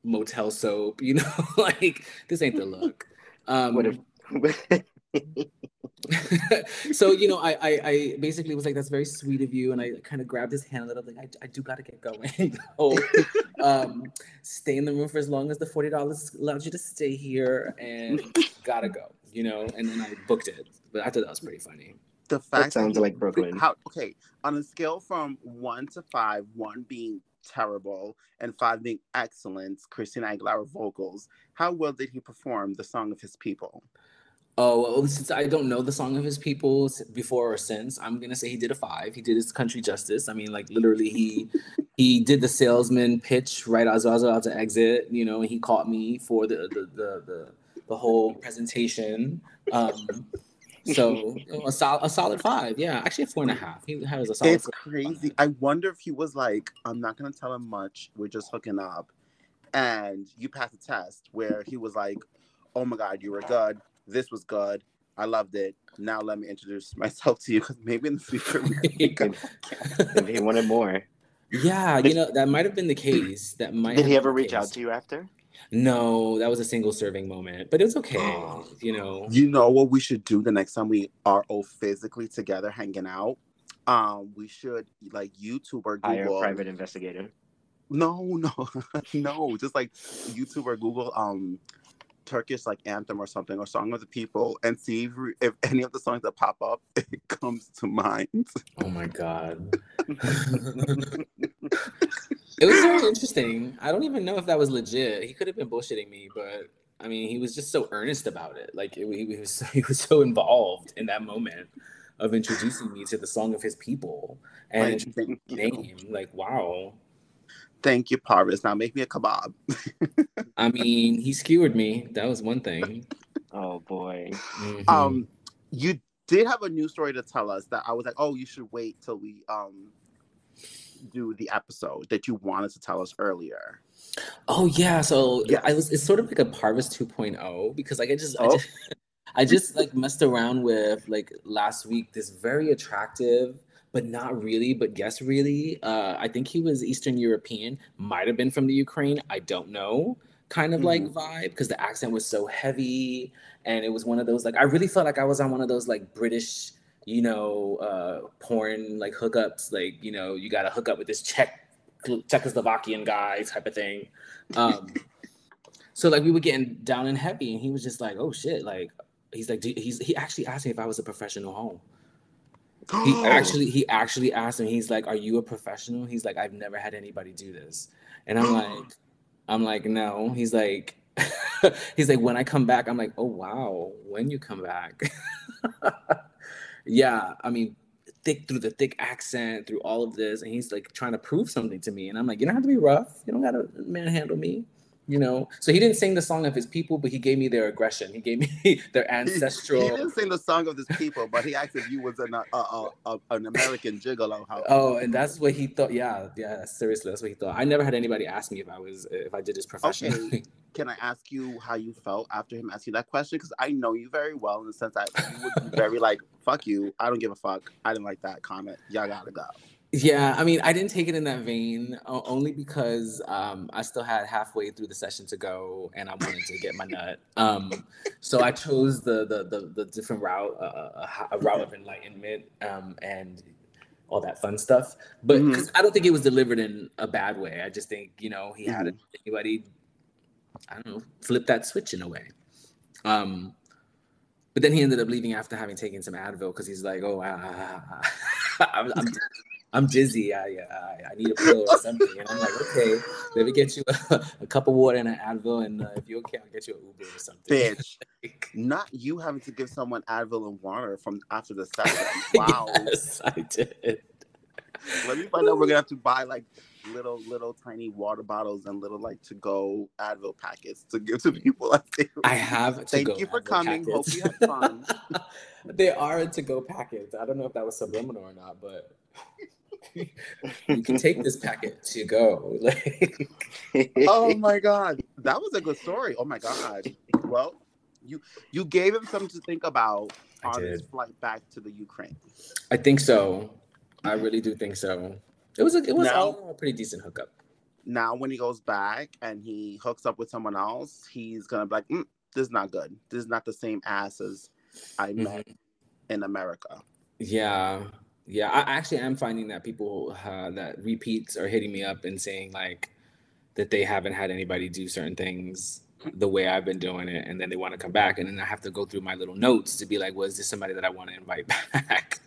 motel soap, you know, like this ain't the look. Um, What if? so you know, I, I I basically was like, "That's very sweet of you," and I kind of grabbed his hand a little, like, "I, I do gotta get going. so, um, stay in the room for as long as the forty dollars allows you to stay here, and gotta go." You know, and then I booked it, but I thought that was pretty funny. The fact sounds you- like Brooklyn. How okay? On a scale from one to five, one being terrible and five being excellent, Christina Aguilera vocals. How well did he perform the song of his people? Oh, well, since I don't know the song of his people before or since, I'm gonna say he did a five. He did his country justice. I mean, like literally, he he did the salesman pitch right as I was about to exit. You know, he caught me for the the the the, the whole presentation. Um, so a, sol- a solid five. Yeah, actually a four and a half. He has a solid. It's crazy. I wonder if he was like, I'm not gonna tell him much. We're just hooking up, and you passed the test where he was like, "Oh my God, you were good. This was good. I loved it. Now let me introduce myself to you because maybe in the future we can If he wanted more, yeah, you know that might have been the case. That might. did he ever reach case. out to you after? No, that was a single serving moment, but it was okay. Oh. You know. You know what we should do the next time we are all physically together hanging out? Um, we should like YouTube or Google. Hire a private investigator. No, no, no. Just like YouTube or Google um Turkish like anthem or something or song of the people and see if, if any of the songs that pop up it comes to mind. Oh my god. it was very interesting. I don't even know if that was legit. He could have been bullshitting me, but I mean, he was just so earnest about it. Like it, he was, he was so involved in that moment of introducing me to the song of his people and Like, introducing thank my you. name. Like, wow. Thank you, Parvis. Now make me a kebab. I mean, he skewered me. That was one thing. Oh boy. Mhm. Um, you did have a new story to tell us that I was like, oh, you should wait till we um do the episode that you wanted to tell us earlier. Oh yeah, so Yes. I was. It's sort of like a Parvis 2.0 because like I just, I Oh. just, I just like messed around with like last week this very attractive, but not really, but guess really. Uh, I think he was Eastern European, might have been from the Ukraine. I don't know. Kind of like vibe because the accent was so heavy, and it was one of those like I really felt like I was on one of those like British, you know, uh, porn like hookups. Like you know, you got to hook up with this Czech Czechoslovakian guy type of thing. Um, so like we were getting down and heavy, and he was just like, "Oh shit!" Like he's like, he's he actually asked me if I was a professional home. He actually he actually asked him. He's like, "Are you a professional?" He's like, "I've never had anybody do this," and I'm like, I'm like, no. He's like, he's like, when I come back, I'm like, oh wow, when you come back. yeah, I mean, thick through the thick accent, through all of this, and he's like trying to prove something to me, and I'm like, you don't have to be rough. You don't gotta manhandle me. You know, so he didn't sing the song of his people, but he gave me their aggression. He gave me their He- ancestral. He, didn't sing the song of his people, but he asked if you was an, uh, uh, uh, an American gigolo. How- Oh, and that's what he thought. Yeah, yeah. Seriously, that's what he thought. I never had anybody ask me if I was if I did this professionally. Okay. Can I ask you how you felt after him asking that question? Because I know you very well in the sense that you would be very like, "Fuck you, I don't give a fuck. I didn't like that comment. Y'all gotta go." Yeah, I mean, I didn't take it in that vein only because um, I still had halfway through the session to go, and I wanted to get my nut. Um, so I chose the the the, the different route, uh, a, h- a route of enlightenment, um, and all that fun stuff. But Mhm. 'cause I don't think it was delivered in a bad way. I just think you know he had anybody, I don't know, flip that switch in a way. Um, but then he ended up leaving after having taken some Advil because he's like, "Oh, I, I, I, I'm, I'm, I'm dizzy. I, I, I need a pill or something." And I'm like, "Okay, let me get you a, a cup of water and an Advil, and uh, if you're okay, I'll get you an Uber or something." Bitch, not you having to give someone Advil and water from after the session. Wow. yes, I did. Let me find out. We're gonna have to buy like little, little tiny water bottles and little like to go Advil packets to give to people. I think. I have to go. Thank you for Advil coming. Hope you had fun. they are to go packets. I don't know if that was subliminal or not, but you can take this packet to go. Like, oh my god, that was a good story. Oh my god. Well, you you gave him something to think about I on his flight back to the Ukraine. I think so. I really do think so. It was a, it was Now- all in all a pretty decent hookup. Now, when he goes back and he hooks up with someone else, he's gonna be like, mm, "This is not good. This is not the same ass as I met in America." Yeah, yeah. I actually am finding that people uh, that repeats are hitting me up and saying like that they haven't had anybody do certain things the way I've been doing it, and then they want to come back, and then I have to go through my little notes to be like, was this somebody that I want to invite back?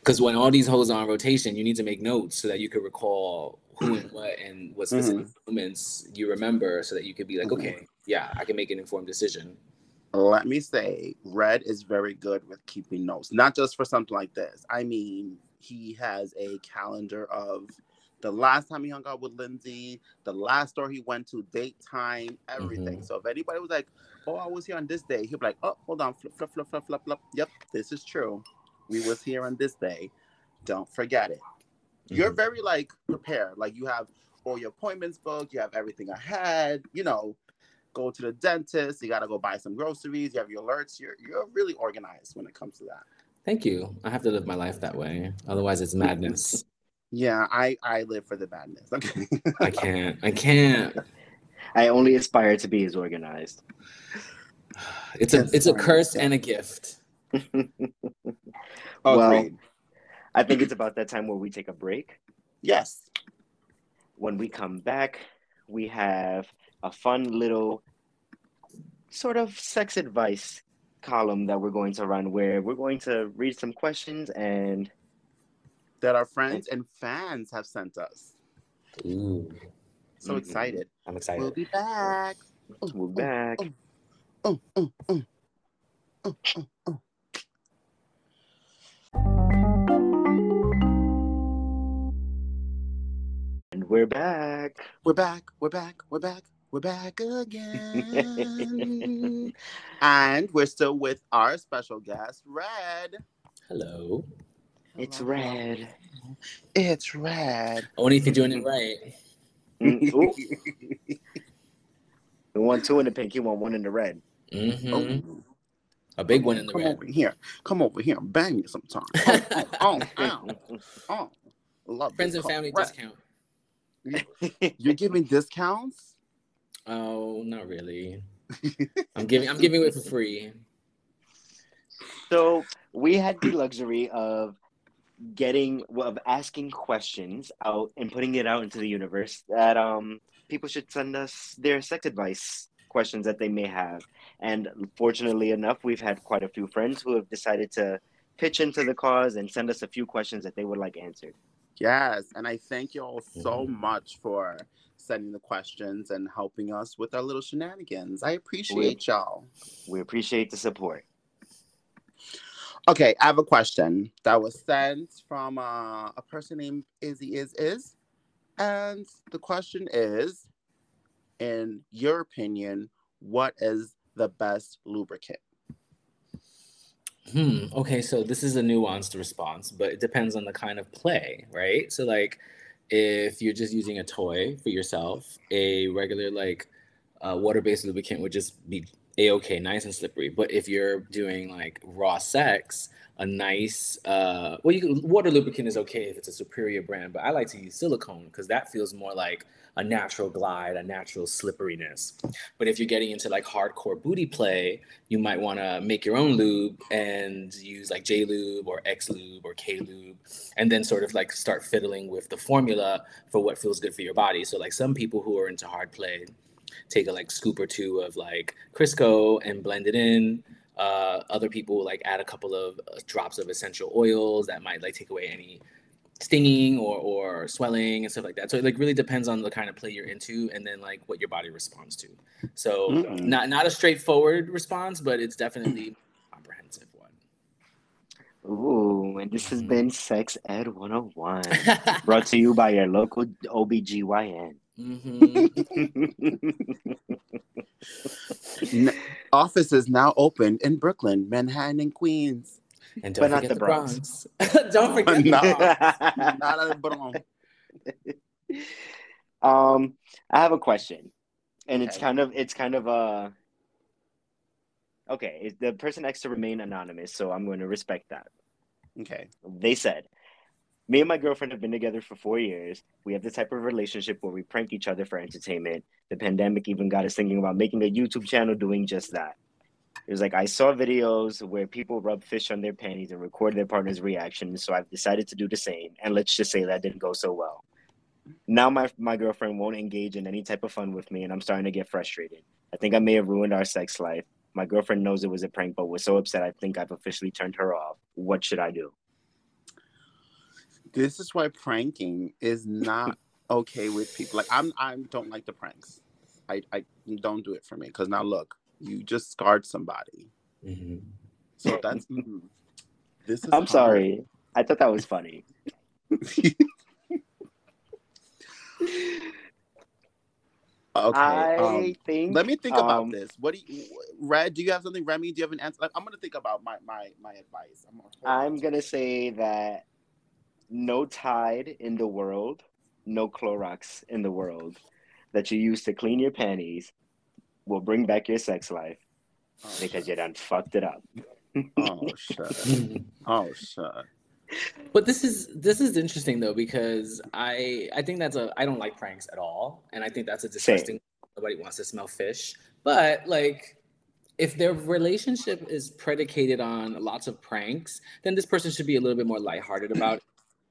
Because when all these hoes are on rotation, you need to make notes so that you can recall who and what and what specific moments you remember, so that you could be like, Mhm. okay, yeah, I can make an informed decision. Let me say, Red is very good with keeping notes, not just for something like this. I mean, he has a calendar of the last time he hung out with Lindsay, the last store he went to, date time, everything. Mhm. So if anybody was like, "Oh, I was here on this day," he'd be like, "Oh, hold on, flip, flip, flip, flip, flip, flip. Yep, this is true. We was here on this day. Don't forget it." You're Mhm. very like prepared. Like you have all your appointments booked. You have everything ahead. You know, go to the dentist. You got to go buy some groceries. You have your alerts. You're you're really organized when it comes to that. Thank you. I have to live my life that way. Otherwise, it's madness. Yeah, I I live for the madness. Okay. I can't. I can't. I only aspire to be as organized. It's a Yes, it's a curse and a gift. Well- oh, Agreed. I think it's about that time where we take a break. yes. When we come back, we have a fun little sort of sex advice column that we're going to run where we're going to read some questions and That our friends and fans have sent us. Ooh, So Mhm. excited. I'm excited. We'll be back. we're back. Oh, oh, oh. Oh, oh, oh. And we're back. We're back. We're back. We're back. We're back again. and we're still with our special guest, Red. Hello. It's Hello. red. It's Red. Only if you're doing it right. Mm, ooh, we want two in the pink, you want one in the red. Mm-hmm. Oh, A big one in the come red. over here. Come over here and bang me sometime. Oh, oh, oh. Love Friends and family. Red. discount. You're giving discounts? Oh, not really. I'm giving I'm giving it for free. So we had the luxury of getting of asking questions out and putting it out into the universe that um people should send us their sex advice questions that they may have. And fortunately enough, we've had quite a few friends who have decided to pitch into the cause and send us a few questions that they would like answered. Yes, and I thank you all so Mhm. much for sending the questions and helping us with our little shenanigans. I appreciate y'all. We appreciate the support. Okay, I have a question that was sent from uh, a person named Izzy Is Is, and the question is, in your opinion, what is the best lubricant? Hmm. Okay, so this is a nuanced response, but it depends on the kind of play, right? So like if you're just using a toy for yourself, a regular like uh, water-based lubricant would just be a-okay, nice and slippery. But if you're doing like raw sex, a nice uh well you can, water lubricant is okay if it's a superior brand, but I like to use silicone because that feels more like a natural glide, a natural slipperiness. But if you're getting into like hardcore booty play, you might want to make your own lube and use like J lube or X lube or K lube, and then sort of like start fiddling with the formula for what feels good for your body. So like some people who are into hard play take a like scoop or two of like Crisco and blend it in. Uh, other people like add a couple of uh, drops of essential oils that might like take away any stinging or or swelling and stuff like that. So it like really depends on the kind of play you're into and then like what your body responds to. So Mm. not not a straightforward response, but it's definitely comprehensive one. Ooh, and this has Mhm. been Sex Ed 101, brought to you by your local OBGYN. hmm N- office is now open in Brooklyn, Manhattan, and Queens. And don't But not the the Bronx. Bronx. don't forget. No. the Not a Bronx. um, I have a question, and it's kind of it's kind of a okay. The person next to remain anonymous, so I'm going to respect that. Okay. They said, "Me and my girlfriend have been together for four years. We have the type of relationship where we prank each other for entertainment. The pandemic even got us thinking about making a YouTube channel doing just that." It was like I saw videos where people rub fish on their panties and record their partner's reaction, so I've decided to do the same. And let's just say that didn't go so well. Now my my girlfriend won't engage in any type of fun with me, and I'm starting to get frustrated. I think I may have ruined our sex life. My girlfriend knows it was a prank, but was so upset I think I've officially turned her off. What should I do? This is why pranking is not okay with people. Like I'm I don't like the pranks. I, I don't do it for me because now look, you just scarred somebody. Mhm. So that's mm, this is I'm hard. sorry. I thought that was funny. okay. I um, think. let me think um, about this. What do you Red, do you have something? Remy, do you have an answer? Like, I'm gonna think about my my my advice. I'm gonna I'm gonna say that no Tide in the world, no Clorox in the world that you use to clean your panties will bring back your sex life Oh, because you done fucked it up. Oh shit. Oh shit. But this is this is interesting though because I I think that's a I don't like pranks at all, and I think that's a disgusting. Nobody wants to smell fish, but like if their relationship is predicated on lots of pranks, then this person should be a little bit more lighthearted about it.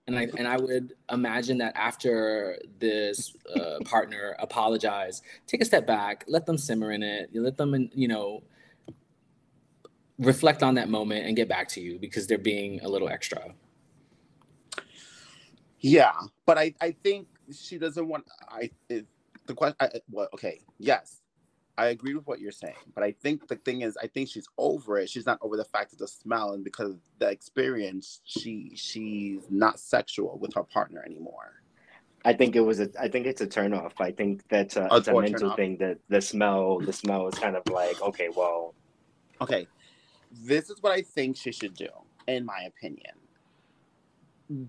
And I and I would imagine that after this uh, partner apologize, take a step back, let them simmer in it, let them, you know, reflect on that moment and get back to you because they're being a little extra. Yeah, but I I think she doesn't want. I it, the question. I, well, okay, yes, I agree with what you're saying, but I think the thing is, I think she's over it. She's not over the fact of the smell and because of the experience. She she's not sexual with her partner anymore. I think it was a. I think it's a turn off. I think that's a, A it's a mental thing. That the smell, the smell is kind of like okay, well, Okay, this is what I think she should do, in my opinion.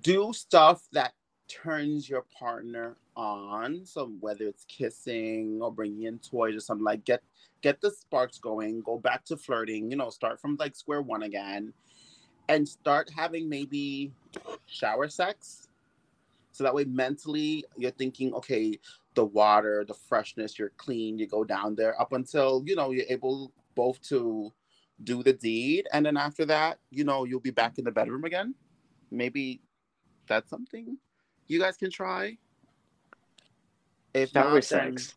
Do stuff that turns your partner on. So whether it's kissing or bringing in toys or something like get get the sparks going. Go back to flirting. You know, start from like square one again, and start having maybe shower sex. So that way, mentally, you're thinking, okay, the water, the freshness, you're clean. You go down there up until you know you're able both to do the deed and then after that you know you'll be back in the bedroom again maybe that's something you guys can try if shower not, then- sex.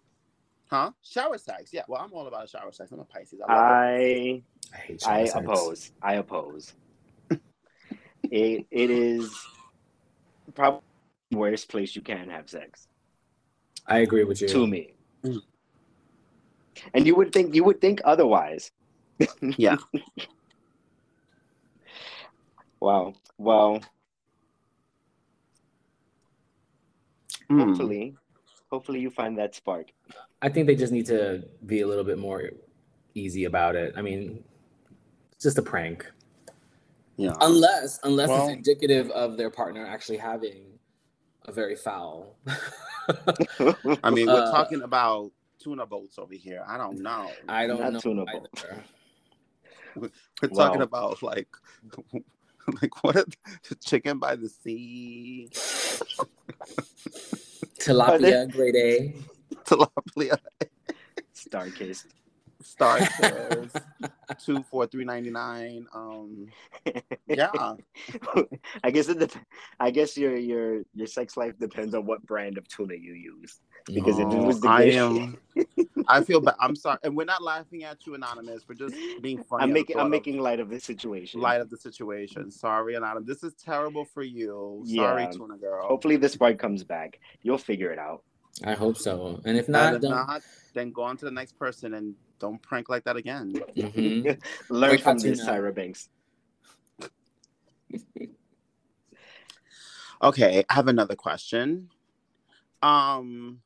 huh shower sex yeah well i'm all about shower sex i'm a pisces i, love. I I hate I sex. oppose. I oppose. it it is probably the worst place you can have sex I agree with you. to me. Mm. And you would think you would think otherwise. yeah Wow. Well, Mm. hopefully, hopefully you find that spark. I think they just need to be a little bit more easy about it. I mean, it's just a prank. yeah Unless unless Well- it's indicative of their partner actually having a very foul. i mean we're Uh, talking about tuna boats over here i don't know I don't Not know. tunable. either. we're talking Wow. about like like what the chicken by the sea Tilapia, grade A. tilapia StarKist. star Kiss, two for three ninety nine um yeah I guess it dep- I guess your your your sex life depends on what brand of tuna you use. Because if it Oh, was the I good am. I feel bad. I'm sorry, and we're not laughing at you, anonymous. We're just being funny. I'm making I'm of- making light of the situation. light of the situation. Sorry, anonymous. This is terrible for you. Sorry, Yeah. tuna girl. Hopefully this spark comes back. You'll figure it out. I hope so. And if And not, if don't. not, then go on to the next person and don't prank like that again. Mhm. Learn Like from this, Hatuna. Tyra Banks. Okay, I have another question. Um,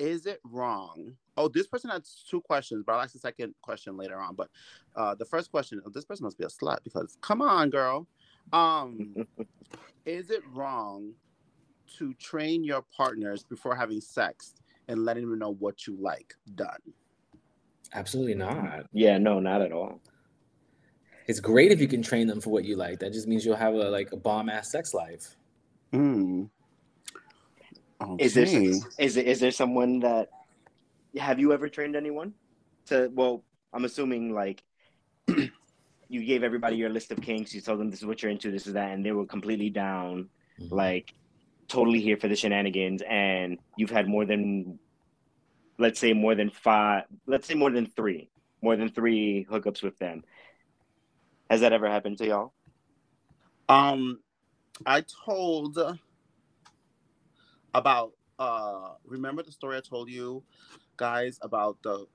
is it wrong? Oh, this person had two questions, but I'll ask the second question later on. But uh, the first question, oh, this person must be a slut because come on, girl. Um, is it wrong to train your partners before having sex and letting them know what you like done? Absolutely not. Yeah, no, not at all. It's great if you can train them for what you like. That just means you'll have a like a bomb ass sex life. Mm. Okay. Is there is there, is there someone that have you ever trained anyone to? Well, I'm assuming like you gave everybody your list of kinks. You told them this is what you're into, this is that, and they were completely down, Mm-hmm. like totally here for the shenanigans. And you've had more than, let's say, more than five, let's say more than three, more than three hookups with them. Has that ever happened to y'all? Um, I told about uh remember the story I told you guys about the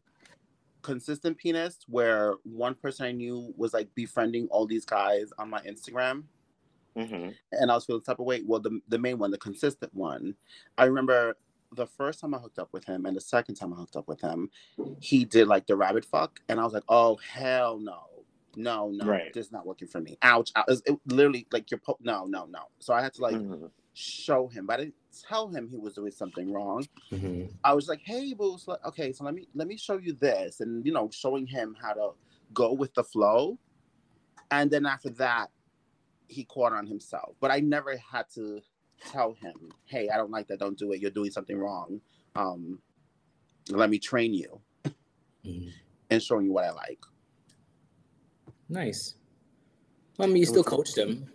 consistent penis where one person I knew was like befriending all these guys on my Instagram Mm-hmm. and I was feeling the type of way. Well, the the main one, the consistent one, I remember the first time I hooked up with him and the second time I hooked up with him, he did like the rabbit fuck, and I was like, oh hell no, no, no, Right. this is not working for me. Ouch! ouch. It, it literally like you're po- no, no, no. So I had to like Mhm. Show him, but I didn't tell him he was doing something wrong. Mhm. I was like, hey, boo, so, okay, so let me let me show you this, and you know, showing him how to go with the flow, and then after that, he caught on himself. But I never had to tell him, hey, I don't like that, don't do it, you're doing something wrong. Um, let me train you Mhm. and showing you what I like. Nice. Well, I mean, you still coached him.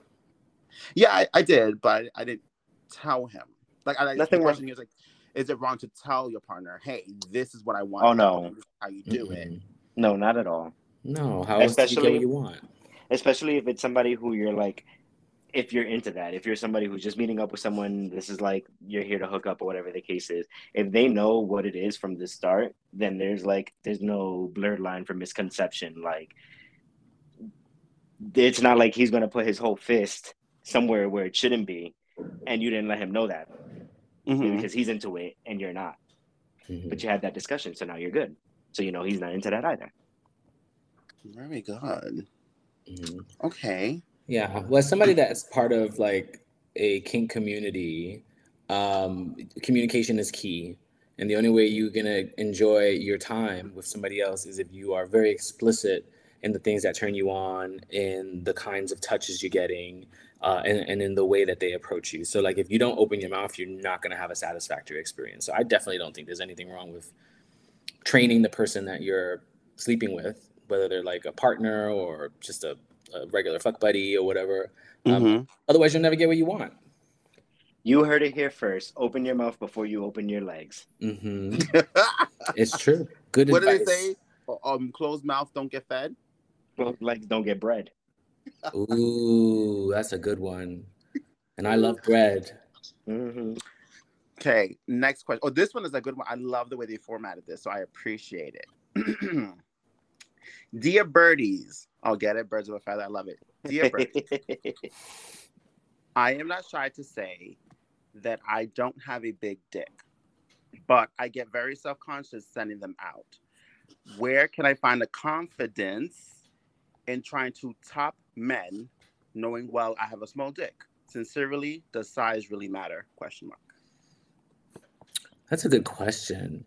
Yeah, I, I did, but I didn't tell him. Like, I like Nothing the wrong- question is like, is it wrong to tell your partner, hey, this is what I want? Oh, no. How you do it? Mhm. No, not at all. No, how else do you get Especially- what you want? especially if it's somebody who you're like if you're into that if you're somebody who's just meeting up with someone this is like you're here to hook up or whatever the case is if they know what it is from the start then there's like there's no blurred line for misconception like it's not like he's going to put his whole fist somewhere where it shouldn't be and you didn't let him know that Mhm. because he's into it and you're not Mhm. but you had that discussion so now you're good so you know he's not into that either Very good. Mhm. Okay. Yeah, well, as somebody that's part of like a kink community, um, communication is key. And the only way you're gonna enjoy your time with somebody else is if you are very explicit in the things that turn you on, in the kinds of touches you're getting, uh, and, and in the way that they approach you. So, like, if you don't open your mouth, you're not gonna have a satisfactory experience. So, I definitely don't think there's anything wrong with training the person that you're sleeping with, whether they're like a partner or just a a regular fuck buddy or whatever. Um, Mhm. Otherwise, you'll never get what you want. you heard it here first open your mouth before you open your legs hmm It's true. Good what advice. did they say? Um, closed mouth don't get fed. Well, legs don't get bread Ooh, that's a good one. And I love bread. hmm Okay, next question. Oh, this one is a good one. I love the way they formatted this, so I appreciate it. Dear birdies, I'll get it. Birds of a feather. I love it. Dear birdies, I am not shy to say that I don't have a big dick, but I get very self conscious sending them out. Where can I find the confidence in trying to top men, knowing well I have a small dick? Sincerely, does size really matter? Question mark. That's a good question.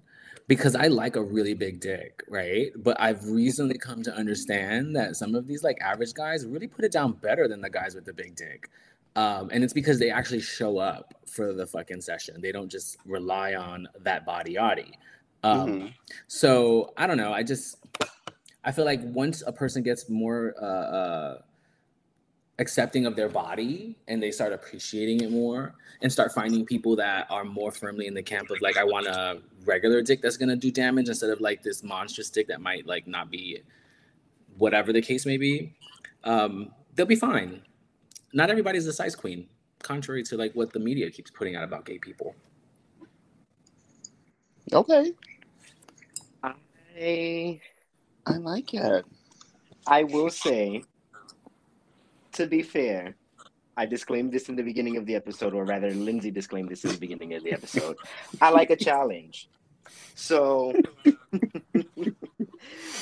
Because I like a really big dick, right? But I've recently come to understand that some of these like average guys really put it down better than the guys with the big dick. Um, and it's because they actually show up for the fucking session. They don't just rely on that body yachty. Um, Mhm. So I don't know. I just I feel like once a person gets more uh, uh, accepting of their body and they start appreciating it more and start finding people that are more firmly in the camp of like I want a regular dick that's gonna do damage instead of like this monstrous dick that might like not be whatever the case may be, um, they'll be fine. Not everybody's a size queen, contrary to like what the media keeps putting out about gay people. Okay, I I like it. I will say, to be fair, I disclaimed this in the beginning of the episode, or rather, Lindsay disclaimed this in the beginning of the episode. I like a challenge. So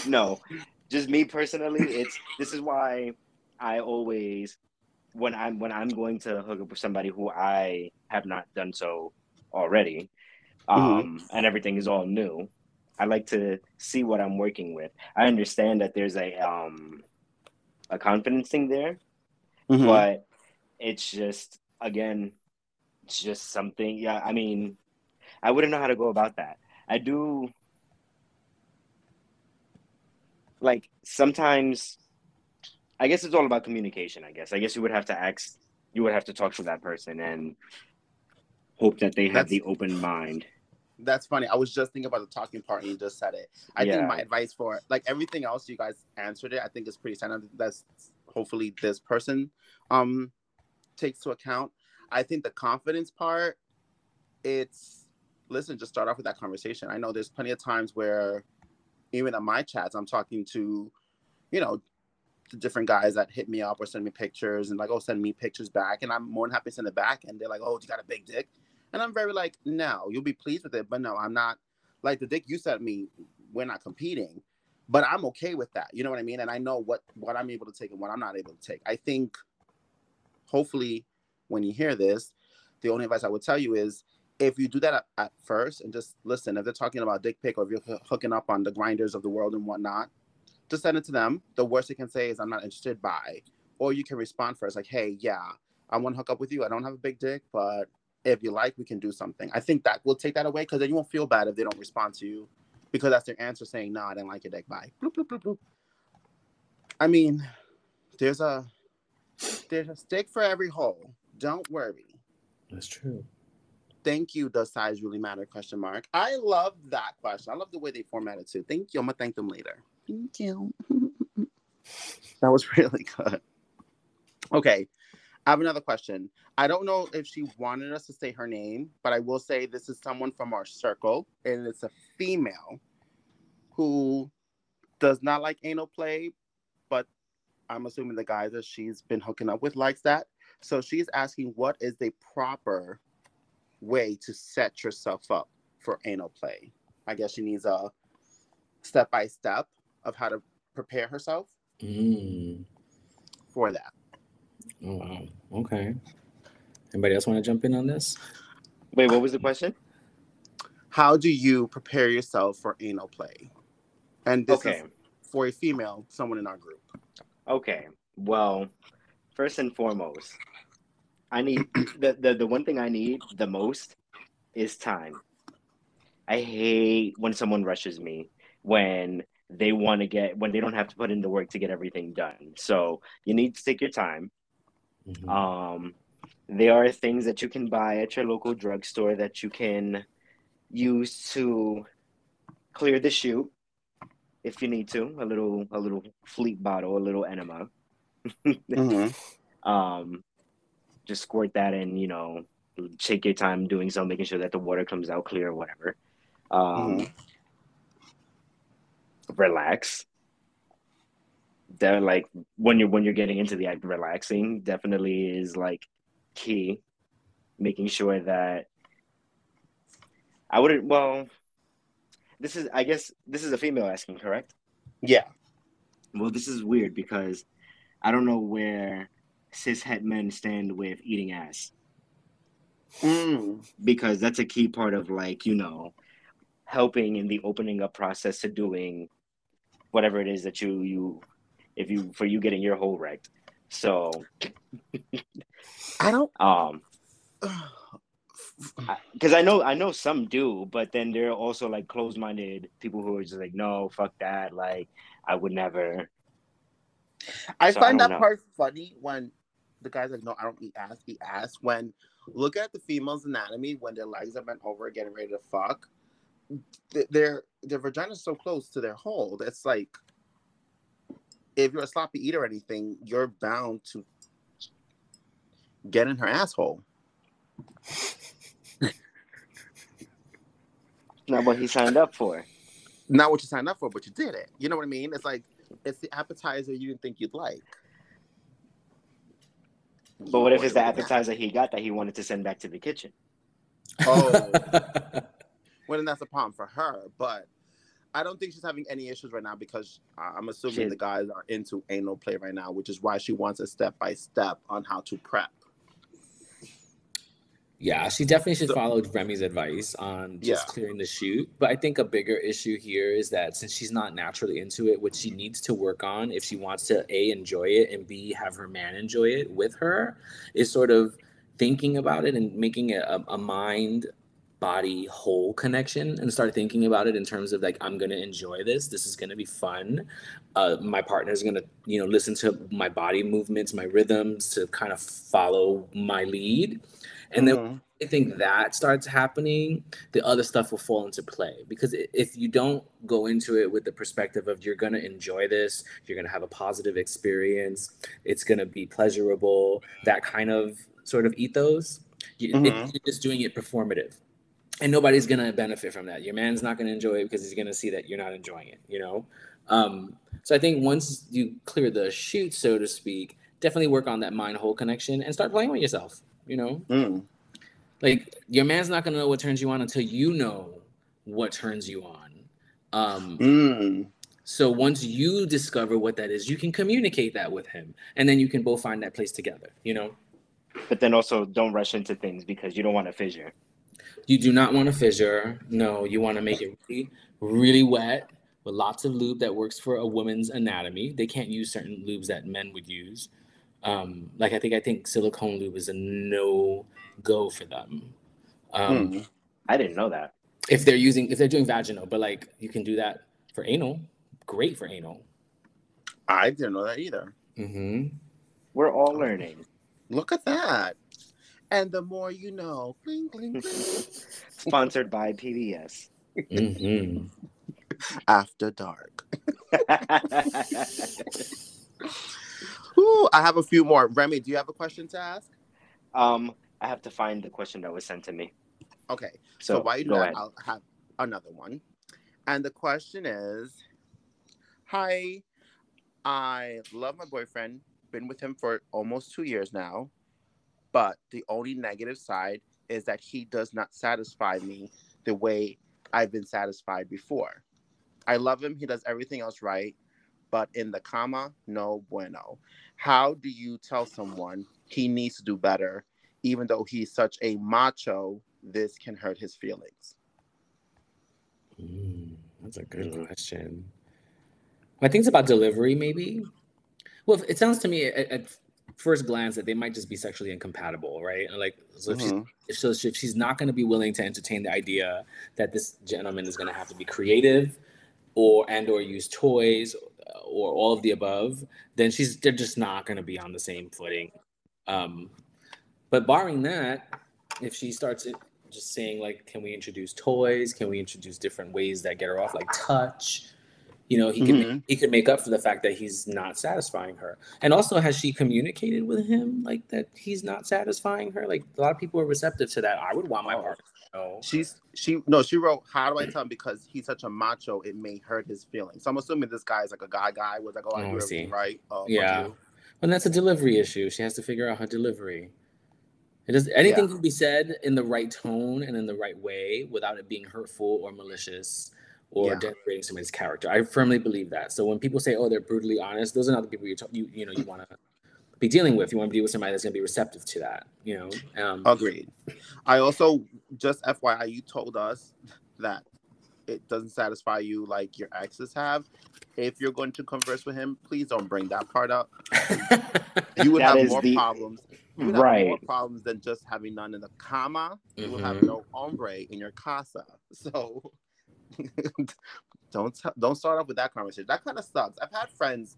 no, just me personally, it's this is why I always when I'm when I'm going to hook up with somebody who I have not done so already, Mm-hmm. um, and everything is all new. I like to see what I'm working with. I understand that there's a um a confidence thing there, Mhm. but it's just again, it's just something. Yeah, I mean, I wouldn't know how to go about that. I do like sometimes. I guess it's all about communication. I guess. I guess you would have to ask. You would have to talk to that person and hope that they have That's- the open mind. That's funny. I was just thinking about the talking part and you just said it. I Yeah. think my advice for like everything else you guys answered it, I think is pretty standard. That's hopefully this person um takes to account. I think the confidence part, it's listen, just start off with that conversation. I know there's plenty of times where even in my chats, I'm talking to, you know, the different guys that hit me up or send me pictures and like, oh, send me pictures back. And I'm more than happy to send it back. And they're like, oh, you got a big dick. And I'm very like, no, you'll be pleased with it, but no, I'm not. Like the dick you sent me, we're not competing, but I'm okay with that. You know what I mean? And I know what what I'm able to take and what I'm not able to take. I think, hopefully, when you hear this, the only advice I would tell you is if you do that at, at first and just listen, if they're talking about dick pic or if you're hoo- hooking up on the Grindrs of the world and whatnot, just send it to them. The worst they can say is I'm not interested. Bye. Or you can respond first, like, hey, yeah, I want to hook up with you. I don't have a big dick, but if you like, we can do something. I think that will take that away because then you won't feel bad if they don't respond to you because that's their answer saying, no, I didn't like your dick. Bye. Bloop, bloop, bloop, bloop. I mean, there's a there's a stick for every hole. Don't worry. That's true. Thank you. Does size really matter? Question mark. I love that question. I love the way they formatted it too. Thank you. I'm gonna thank them later. Thank you. that was really good. Okay. I have another question. I don't know if she wanted us to say her name, but I will say this is someone from our circle, and it's a female who does not like anal play, but I'm assuming the guys that she's been hooking up with likes that. So she's asking, what is the proper way to set yourself up for anal play? I guess she needs a step by step of how to prepare herself Mm. for that. Oh wow. Okay. Anybody else want to jump in on this? Wait, what was the question? How do you prepare yourself for anal play? And this Okay. is for a female, someone in our group. Okay. Well, first and foremost, I need the, the the one thing I need the most is time. I hate when someone rushes me when they want to get when they don't have to put in the work to get everything done. So you need to take your time. Mhm. Um, there are things that you can buy at your local drugstore that you can use to clear the chute if you need to. A little, a little fleet bottle, a little enema. Um, just squirt that and You know, take your time doing so, making sure that the water comes out clear or whatever. Um, Mhm. Relax. They're like when you're when you're getting into the act, relaxing definitely is like key. Making sure that I wouldn't. Well, this is I guess this is a female asking, correct? Yeah. Well, this is weird because I don't know where cis het men stand with eating ass Mm. because that's a key part of like you know helping in the opening up process to doing whatever it is that you you if you for you getting your hole wrecked. So I don't. um because I know I know some do, but then there are also like closed minded people who are just like, no, fuck that. Like I would never. I So find don't that know. part funny when the guy's like, "No, I don't eat ass. Eat ass." When look at the female's anatomy when their legs are bent over, getting ready to fuck, th- their their vagina's so close to their hole. That's like, if you're a sloppy eater or anything, you're bound to get in her asshole. Not what he signed up for. Not what you signed up for, but you did it. You know what I mean? It's like it's the appetizer you didn't think you'd like. But what if it's the appetizer he got that he wanted to send back to the kitchen? Oh. when that's a problem for her. But I don't think she's having any issues right now because I'm assuming She- the guys are into anal play right now, which is why she wants a step by step on how to prep. Yeah, she definitely should So- follow Remy's advice on just Yeah. clearing the chute. But I think a bigger issue here is that since she's not naturally into it, what she needs to work on if she wants to A, enjoy it and B, have her man enjoy it with her is sort of thinking about it and making it a, a mind body whole connection and start thinking about it in terms of like i'm going to enjoy this this is going to be fun uh, my partner is going to you know listen to my body movements my rhythms to kind of follow my lead and then Mhm. I think that starts happening, the other stuff will fall into play. Because if you don't go into it with the perspective of you're going to enjoy this, you're going to have a positive experience, it's going to be pleasurable, that kind of sort of ethos, you, Mhm. you're just doing it performative. And nobody's going to benefit from that. Your man's not going to enjoy it because he's going to see that you're not enjoying it, you know? Um, so I think once you clear the chute, so to speak, definitely work on that mind whole connection and start playing with yourself, you know? Mm. like your man's not gonna know what turns you on until you know what turns you on um Mm. so once you discover what that is you can communicate that with him and then you can both find that place together you know But then also don't rush into things because you don't want to fissure. You do not want a fissure no you want to make it really really wet with lots of lube that works for a woman's anatomy they can't use certain lubes that men would use um like i think i think silicone lube is a no go for them um Mm. I didn't know that. if they're using if they're doing vaginal but like you can do that for anal great for anal I didn't know that either. mm-hmm. We're all learning. Look at that. And the more you know. Bling, bling, bling. Sponsored by PBS. Mm-hmm. After dark. Ooh, I have a few more. Remy, do you have a question to ask? um, I have to find the question that was sent to me. Okay. So, So, while you do that, ahead. I'll have another one. And the question is Hi, I love my boyfriend, been with him for almost two years now, but the only negative side is that he does not satisfy me the way I've been satisfied before. I love him, he does everything else right, but in the comma, no bueno. How do you tell someone he needs to do better, even though he's such a macho? This can hurt his feelings. Mm, that's a good question i think it's about delivery maybe well it sounds to me at, at first glance that they might just be sexually incompatible right? And, like so if, she's, Mhm. if, so if she's not going to be willing to entertain the idea that this gentleman is going to have to be creative or and or use toys or all of the above then she's they're just not going to be on the same footing. Um but barring that if she starts it just saying like can we introduce toys? Can we introduce different ways that get her off? Like touch you know he could Mhm. he could make up for the fact that he's not satisfying her and also has she communicated with him like that he's not satisfying her like a lot of people are receptive to that i would want my Oh. partner to know She's she no, she wrote, How do I tell him because he's such a macho, it may hurt his feelings. So I'm assuming this guy is like a guy guy was like, Oh, I do I everything see. right. Oh, Yeah. and that's a delivery issue she has to figure out her delivery it does anything Yeah. can be said in the right tone and in the right way without it being hurtful or malicious or Yeah. denigrating somebody's character i firmly believe that so when people say oh they're brutally honest those are not the people you talk, you you know you want to be dealing with you want to be with somebody that's going to be receptive to that you know um Agreed. I also just FYI, you told us that it doesn't satisfy you like your exes have. If you're going to converse with him, please don't bring that part up. You would have is more the- problems. You would have Right. more problems than just having none in the comma. You will have no hombre in your casa. So don't t- don't start off with that conversation. That kind of sucks. I've had friends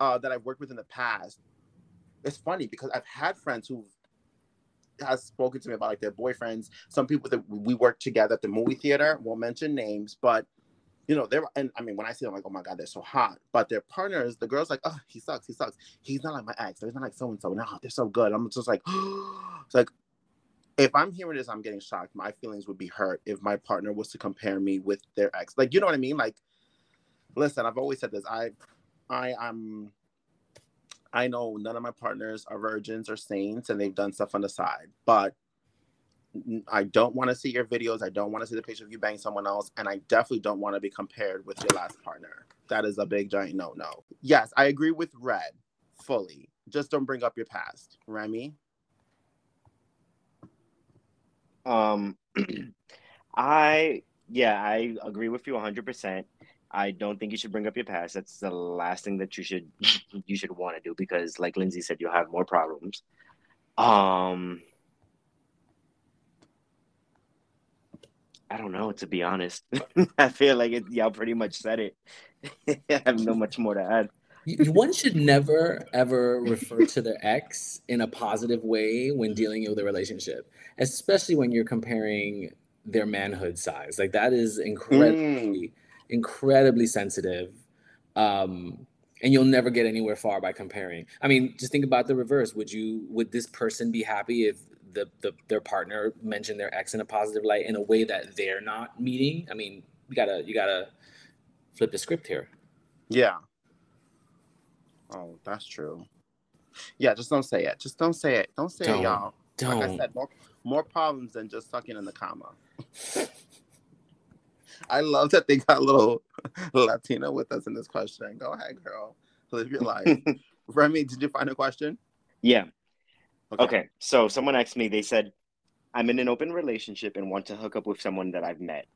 uh, that I've worked with in the past. It's funny because I've had friends who has spoken to me about like their boyfriends. Some people that we worked together at the movie theater. Won't mention names, but you know they're and I mean when I see them, I'm like, oh my god, they're so hot. But their partners, the girls, like, oh, he sucks, he sucks. He's not like my ex. He's not like so and so. No, they're so good. I'm just like, it's like if I'm hearing this, I'm getting shocked. My feelings would be hurt if my partner was to compare me with their ex. Like, you know what I mean? Like, listen, I've always said this. I, I, am I know none of my partners are virgins or saints, and they've done stuff on the side. But I don't want to see your videos. I don't want to see the picture of you banging someone else, and I definitely don't want to be compared with your last partner. That is a big giant no no. Yes, I agree with Red fully. Just don't bring up your past, Remy. Um, I yeah, I agree with you 100. percent I don't think you should bring up your past. That's the last thing that you should you should want to do because, like Lindsay said, you'll have more problems. Um, I don't know to be honest. I feel like it, y'all pretty much said it. I have no much more to add. One should never ever refer to their ex in a positive way when dealing with a relationship, especially when you're comparing their manhood size. Like that is incredibly, mm. incredibly sensitive. Um, and you'll never get anywhere far by comparing. I mean, just think about the reverse. Would you would this person be happy if the, the their partner mentioned their ex in a positive light in a way that they're not meeting? I mean, you gotta you gotta flip the script here. Yeah. Oh, that's true. Yeah, just don't say it. Just don't say it. Don't say don't, it, y'all. Don't. Like I said, more, more problems than just sucking in the comma. I love that they got a little Latina with us in this question. Go ahead, girl. Live your life. Remy, did you find a question? Yeah. Okay. okay. So someone asked me, they said, I'm in an open relationship and want to hook up with someone that I've met.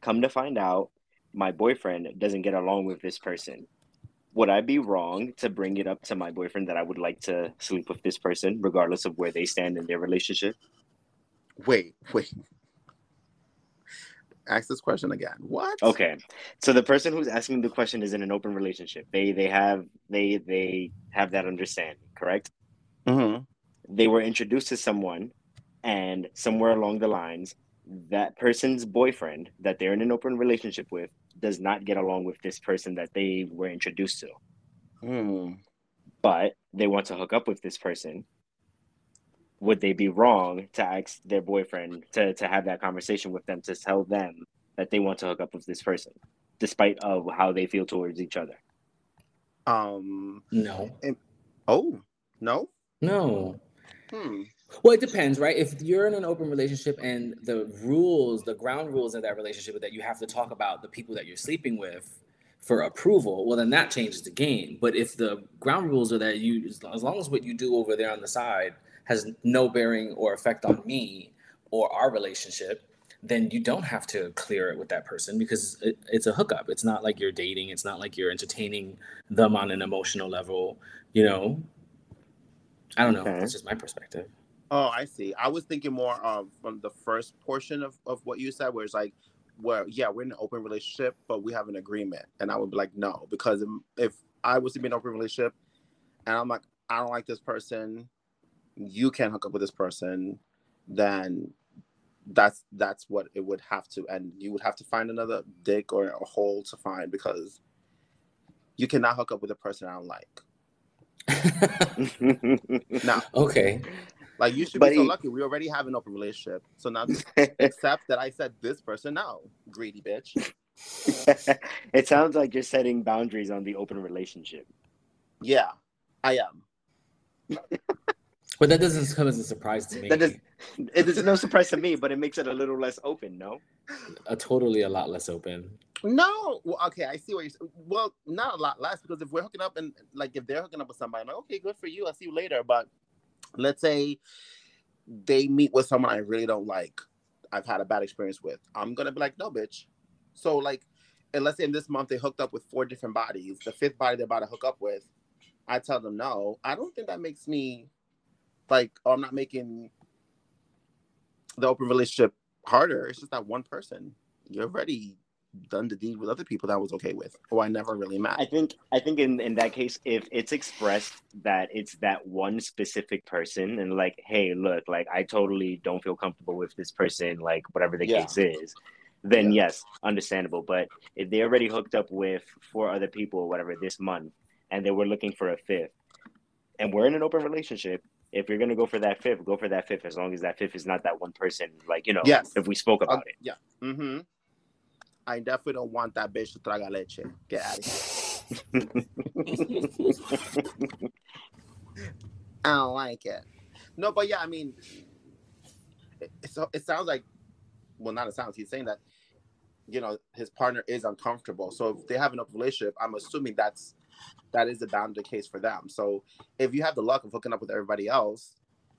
Come to find out, my boyfriend doesn't get along with this person. Would I be wrong to bring it up to my boyfriend that I would like to sleep with this person, regardless of where they stand in their relationship? Wait, wait ask this question again. What? Okay. So the person who's asking the question is in an open relationship. They they have they they have that understanding, correct? Mm-hmm. They were introduced to someone, and somewhere along the lines, that person's boyfriend that they're in an open relationship with does not get along with this person that they were introduced to. Mm. But they want to hook up with this person. Would they be wrong to ask their boyfriend to, to have that conversation with them to tell them that they want to hook up with this person despite of how they feel towards each other? Um no. and, oh no? No. Hmm well it depends right if you're in an open relationship and the rules the ground rules of that relationship that you have to talk about the people that you're sleeping with for approval, well, then that changes the game. But if the ground rules are that you, as long as what you do over there on the side has no bearing or effect on me or our relationship, then you don't have to clear it with that person because it, it's a hookup. It's not like you're dating. It's not like you're entertaining them on an emotional level. You know, I don't know. Okay. That's just my perspective. Oh, I see. I was thinking more of from the first portion of, of what you said, where it's like, well, yeah, we're in an open relationship, but we have an agreement. And I would be like, no, because if I was to be in an open relationship and I'm like, I don't like this person, you can't hook up with this person, then that's that's what it would have to and you would have to find another dick or a hole to find because you cannot hook up with a person I don't like. now, okay. Like you should but be so he... lucky. We already have an open relationship. So now accept that I said this person no, greedy bitch. it sounds like you're setting boundaries on the open relationship. Yeah, I am. But that doesn't come as a surprise to me. That is, it is no surprise to me, but it makes it a little less open, no? A totally a lot less open. No, well, okay, I see what you're. Well, not a lot less because if we're hooking up and like if they're hooking up with somebody, I'm like, okay, good for you. I'll see you later. But let's say they meet with someone I really don't like. I've had a bad experience with. I'm gonna be like, no, bitch. So like, and let's say in this month they hooked up with four different bodies. The fifth body they're about to hook up with, I tell them no. I don't think that makes me like oh, I'm not making the open relationship harder. It's just that one person. You're already done the deed with other people that was okay with, who I never really met. I think I think in, in that case, if it's expressed that it's that one specific person and like, hey, look, like I totally don't feel comfortable with this person, like whatever the yeah. case is, then yeah. yes, understandable. But if they already hooked up with four other people or whatever this month and they were looking for a fifth, and we're in an open relationship if you're gonna go for that fifth, go for that fifth as long as that fifth is not that one person. Like you know, yes. if we spoke about uh, it. Yeah. Mm-hmm. I definitely don't want that bitch to traga leche. Get out of here. I don't like it. No, but yeah, I mean, it, so it sounds like, well, not it sounds. He's saying that, you know, his partner is uncomfortable. So if they have an open relationship, I'm assuming that's that is the bound the case for them. So if you have the luck of hooking up with everybody else,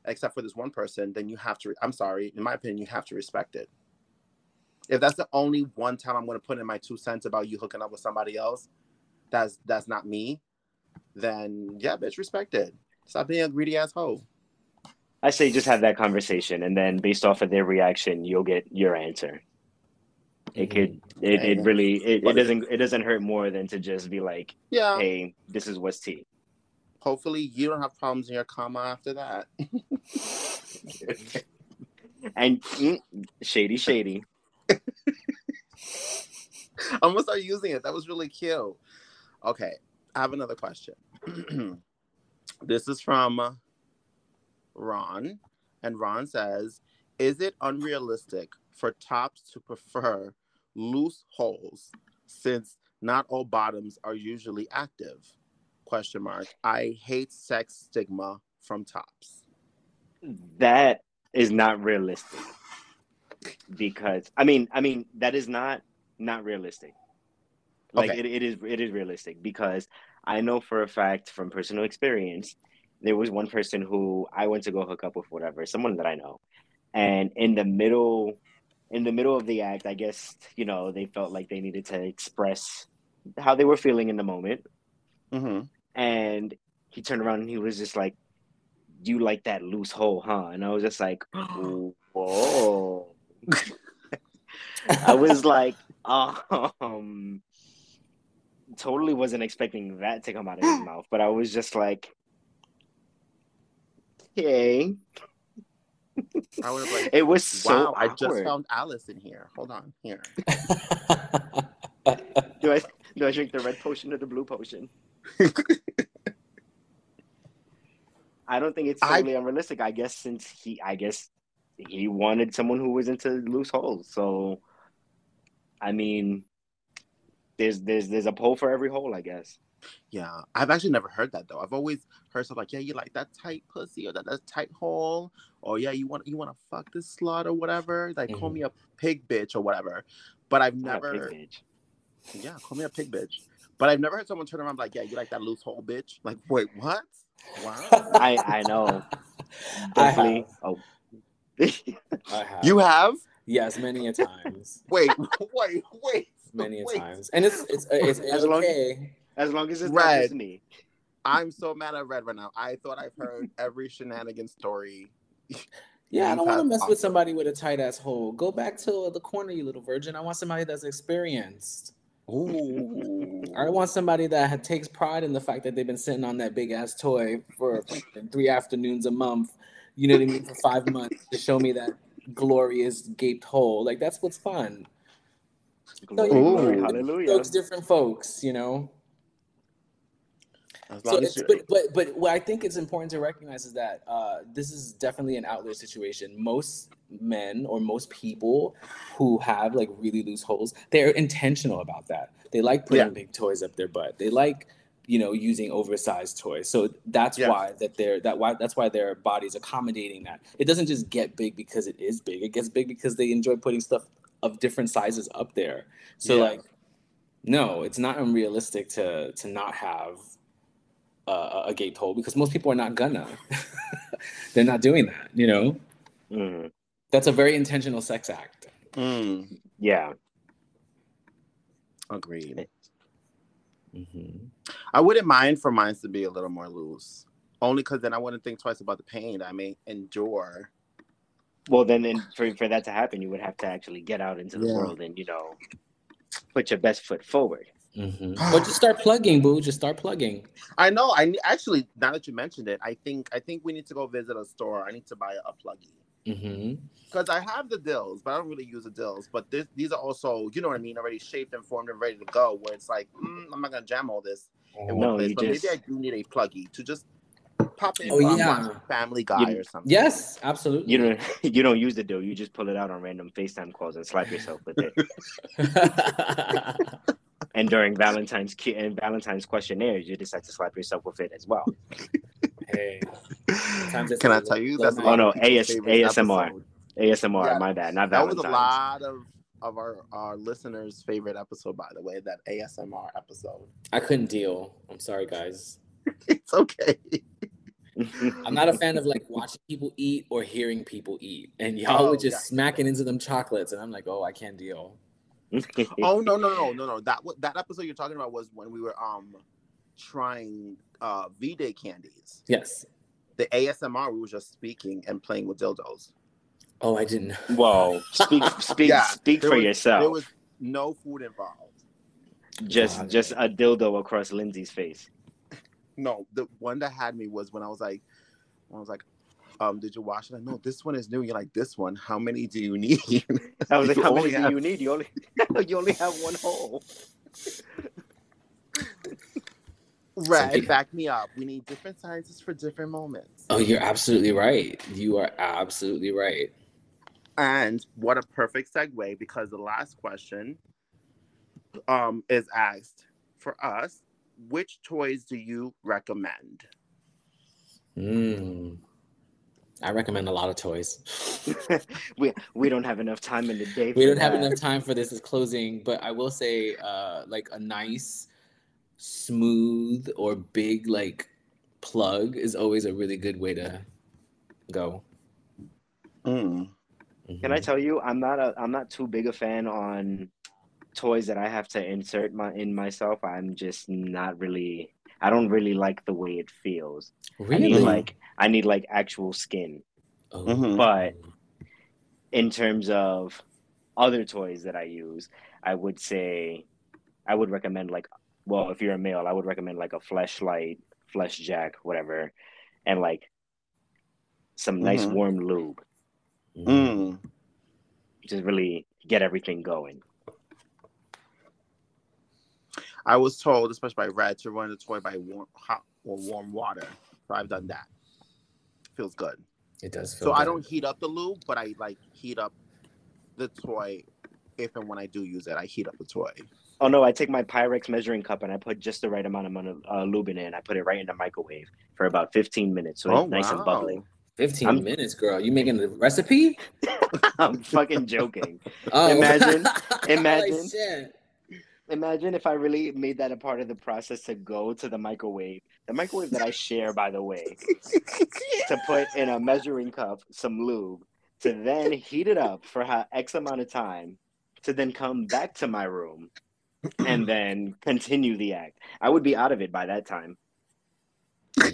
except for this one person, then you have to. I'm sorry, in my opinion, you have to respect it. If that's the only one time I'm going to put in my two cents about you hooking up with somebody else, that's that's not me. Then yeah, bitch, respect it. Stop being a greedy asshole. I say just have that conversation, and then based off of their reaction, you'll get your answer. It could, it, it really, it, it doesn't, it doesn't hurt more than to just be like, Yeah. hey, this is what's tea. Hopefully, you don't have problems in your comma after that. And mm, shady, shady. I'm gonna start using it. That was really cute. Okay, I have another question. this is from Ron, and Ron says, "Is it unrealistic for tops to prefer loose holes since not all bottoms are usually active?" Question mark. I hate sex stigma from tops. That is not realistic because I mean, I mean that is not not realistic. Like Okay. it, it is it is realistic because I know for a fact from personal experience there was one person who I went to go hook up with whatever someone that I know and in the middle in the middle of the act I guess you know they felt like they needed to express how they were feeling in the moment Mm-hmm. and he turned around and he was just like, "You like that loose hole, huh?" And I was just like, "Whoa!" I was like, um, totally wasn't expecting that to come out of his mouth, but I was just like, "Okay." I was like, It was so wow, I just found Alice in here. Hold on, here. Do I do I drink the red potion or the blue potion? I don't think it's I- totally unrealistic. I guess since he, I guess he wanted someone who was into loose holes. So, I mean, there's there's there's a pole for every hole, I guess. Yeah, I've actually never heard that though. I've always heard stuff like, "Yeah, you like that tight pussy or that, that tight hole," or "Yeah, you want you want to fuck this slut or whatever." Like, call Mhm. me a pig bitch or whatever. But I've Not a pig never, bitch. yeah, call me a pig bitch. But I've never heard someone turn around and be like, "Yeah, you like that loose hole bitch." Like, wait, what? Wow. I I know. I Definitely. have. Oh. I have. You have? yes, many a times, Wait, wait, wait. many a wait. times, and it's it's it's, it's As long- okay. as long as it's not Red. just me. I'm so mad at Red right now. I thought I've heard every shenanigan story. Yeah, I don't want to mess awesome. with somebody with a tight ass hole. Go back to the corner, you little virgin. I want somebody that's experienced. Ooh. I want somebody that takes pride in the fact that they've been sitting on that big ass toy for three afternoons a month. You know what I mean? For five months to show me that glorious gaped hole. Like that's what's fun. Glory, you- glory, hallelujah. Folks, different folks, you know. So it's, but but but what I think it's important to recognize is that uh, this is definitely an outlier situation. Most men or most people who have like really loose holes, they're intentional about that. They like putting Yeah. big toys up their butt. They like you know using oversized toys. So that's Yeah. why that they're that why that's why their body's accommodating that. It doesn't just get big because it is big. It gets big because they enjoy putting stuff of different sizes up there. So Yeah. like no, it's not unrealistic to to not have uh, a gaped hole because most people are not gonna. They're not doing that, you know. Mhm. That's a very intentional sex act. Mm, Yeah. agreed. Mm-hmm. I wouldn't mind for mine to be a little more loose, only because then I wouldn't think twice about the pain I may endure. Well, then, then for, for that to happen, you would have to actually get out into the Yeah. world and, you know, put your best foot forward. Mm-hmm. But just start plugging, boo. Just start plugging. I know. I actually now that you mentioned it, I think I think we need to go visit a store. I need to buy a, a pluggy Mm-hmm. because I have the dills, but I don't really use the dills. But this, these are also, you know what I mean, already shaped and formed and ready to go. Where it's like, mm, I'm not gonna jam all this in one No, place, you but just- maybe I do need a pluggy to just pop in Oh, while I'm yeah. watching Family Guy You- or something. Yes, absolutely. You don't you don't use the dill. You just pull it out on random FaceTime calls and slap yourself with it. and during Valentine's and Valentine's questionnaires, you decide to slap yourself with it as well. hey, Sometimes Can I tell you little that's night. a lot Oh, no, AS ASMR. episode. ASMR. Yeah, my bad. Not That That was Valentine's. a lot of of our our listeners' favorite episode, by the way. That ASMR episode. I couldn't deal. I'm sorry, guys. It's okay. I'm not a fan of like watching people eat or hearing people eat. And y'all Oh, were just yeah. smacking into them chocolates. And I'm like, oh, I can't deal. oh no no no no no that wa- that episode you're talking about was when we were um trying uh V Day candies. Yes. The ASMR we were just speaking and playing with dildos. Oh, I didn't. Whoa! Speak, speak, Yeah, speak for was- yourself. There was no food involved. just, Got it. just a dildo across Lindsay's face. No, the one that had me was when I was like, I was like, um, did you wash it? Like, no, this one is new. You're like, this one. How many do you need? I was like, "How many only do you need? You only, you only have one hole." Red, Something- back me up. We need different sizes for different moments. Oh, you're absolutely right. You are absolutely right. And what a perfect segue because the last question um is asked for us, which toys do you recommend? Mm. I recommend a lot of toys. we we don't have enough time in the day. we don't have enough time for this as closing, but I will say, uh, like a nice, smooth or big like plug is always a really good way to go. Mm. Can I Mhm. tell you, I'm not a I'm not too big a fan on toys that I have to insert my in myself. I'm just not really. I don't really like the way it feels. I need Really? like I need like actual skin. Oh. But in terms of other toys that I use, I would say I would recommend like well, if you're a male, I would recommend like a fleshlight, Fleshjack, whatever, and like some nice Mhm. warm lube. Mm. Just really get everything going. I was told, especially by Red, to run the toy by warm hot or warm water. So I've done that. Feels good. It does. Feel So I don't heat up the lube, but I like heat up the toy if and when I do use it. I heat up the toy. Oh no, I take my Pyrex measuring cup and I put just the right amount of, amount of uh, lube in it and I put it right in the microwave for about 15 minutes so Oh, it's nice and wow. bubbly. 15 I'm- minutes, girl. You making the recipe? I'm fucking joking. Oh, Imagine- imagine. Imagine if I really made that a part of the process to go to the microwave. The microwave that I share, by the way, to put in a measuring cup some lube, to then heat it up for X amount of time, to then come back to my room and then continue the act. I would be out of it by that time.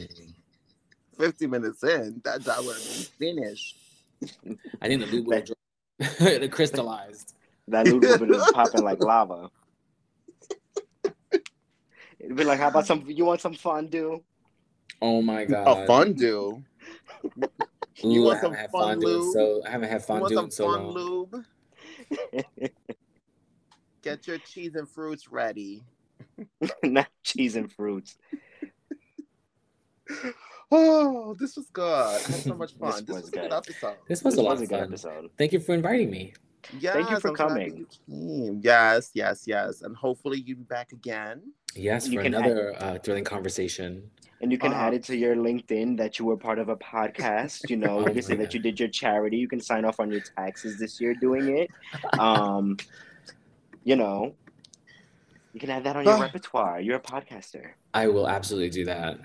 50 minutes in, that that would be finished. I think the lube will drop. it crystallized. That lube would be popping like lava. It'd be like, how about some? You want some fondue? Oh my god. A fondue. Ooh, You want I some fun fondue lube? so I haven't had You want fondue some in so fun long. lube? Get your cheese and fruits ready. Not cheese and fruits. Oh, this was good. I had so much fun. This this, was was, a good good. episode. This was This a lot was a of good fun. episode. Thank you for inviting me. Yes, Thank you for I'm coming. you. Yes, yes, yes. And hopefully you'll be back again. Yes, You for can another uh, thrilling conversation. And you can Uh-huh. add it to your LinkedIn that you were part of a podcast. You know, Oh you can say my that you did your charity. You can sign off on your taxes this year doing it. Um, you know, you can add that on your repertoire. You're a podcaster. I will absolutely do that.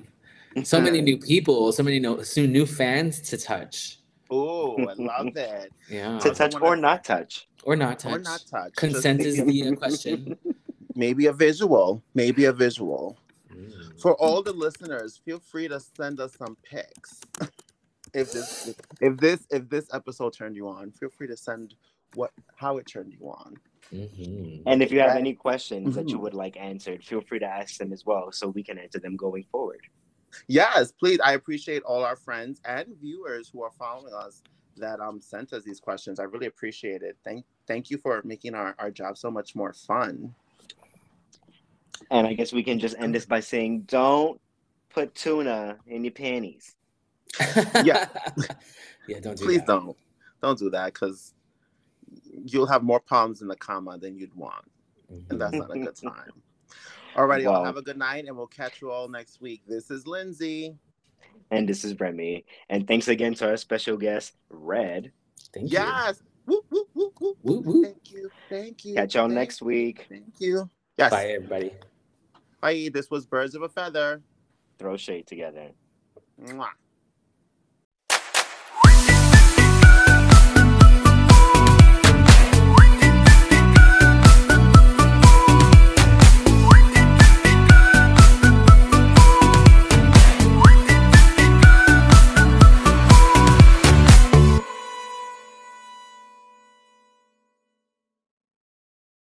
So many new people, so many no, so new fans to touch. Oh, I love it. Yeah, to touch wanna- or not touch. or not touch. Or not touch. Consent is the uh, question. maybe a visual. Maybe a visual. Mm. For all the listeners, feel free to send us some pics. if this if this if this episode turned you on, feel free to send what how it turned you on. Mhm. And if you have any questions that you Mhm. would like answered, feel free to ask them as well so we can answer them going forward. Yes, please. I appreciate all our friends and viewers who are following us that um sent us these questions. I really appreciate it. Thank thank you for making our, our job so much more fun. And I guess we can just end this by saying don't put tuna in your panties. Yeah. yeah, don't do Please that. don't. Don't do that because you'll have more problems in the comma than you'd want. Mhm. And that's not a good time. Alrighty, y'all have a good night and we'll catch you all next week. This is Lindsay. And this is Remy. And thanks again to our special guest, Red. Thank you. Yes. Woo, woo, woo, woo. Woo, woo. Thank you. Thank you. Catch y'all thank next week. Thank you. Yes. Bye, everybody. Bye. This was Birds of a Feather. Throw shade together. Mwah.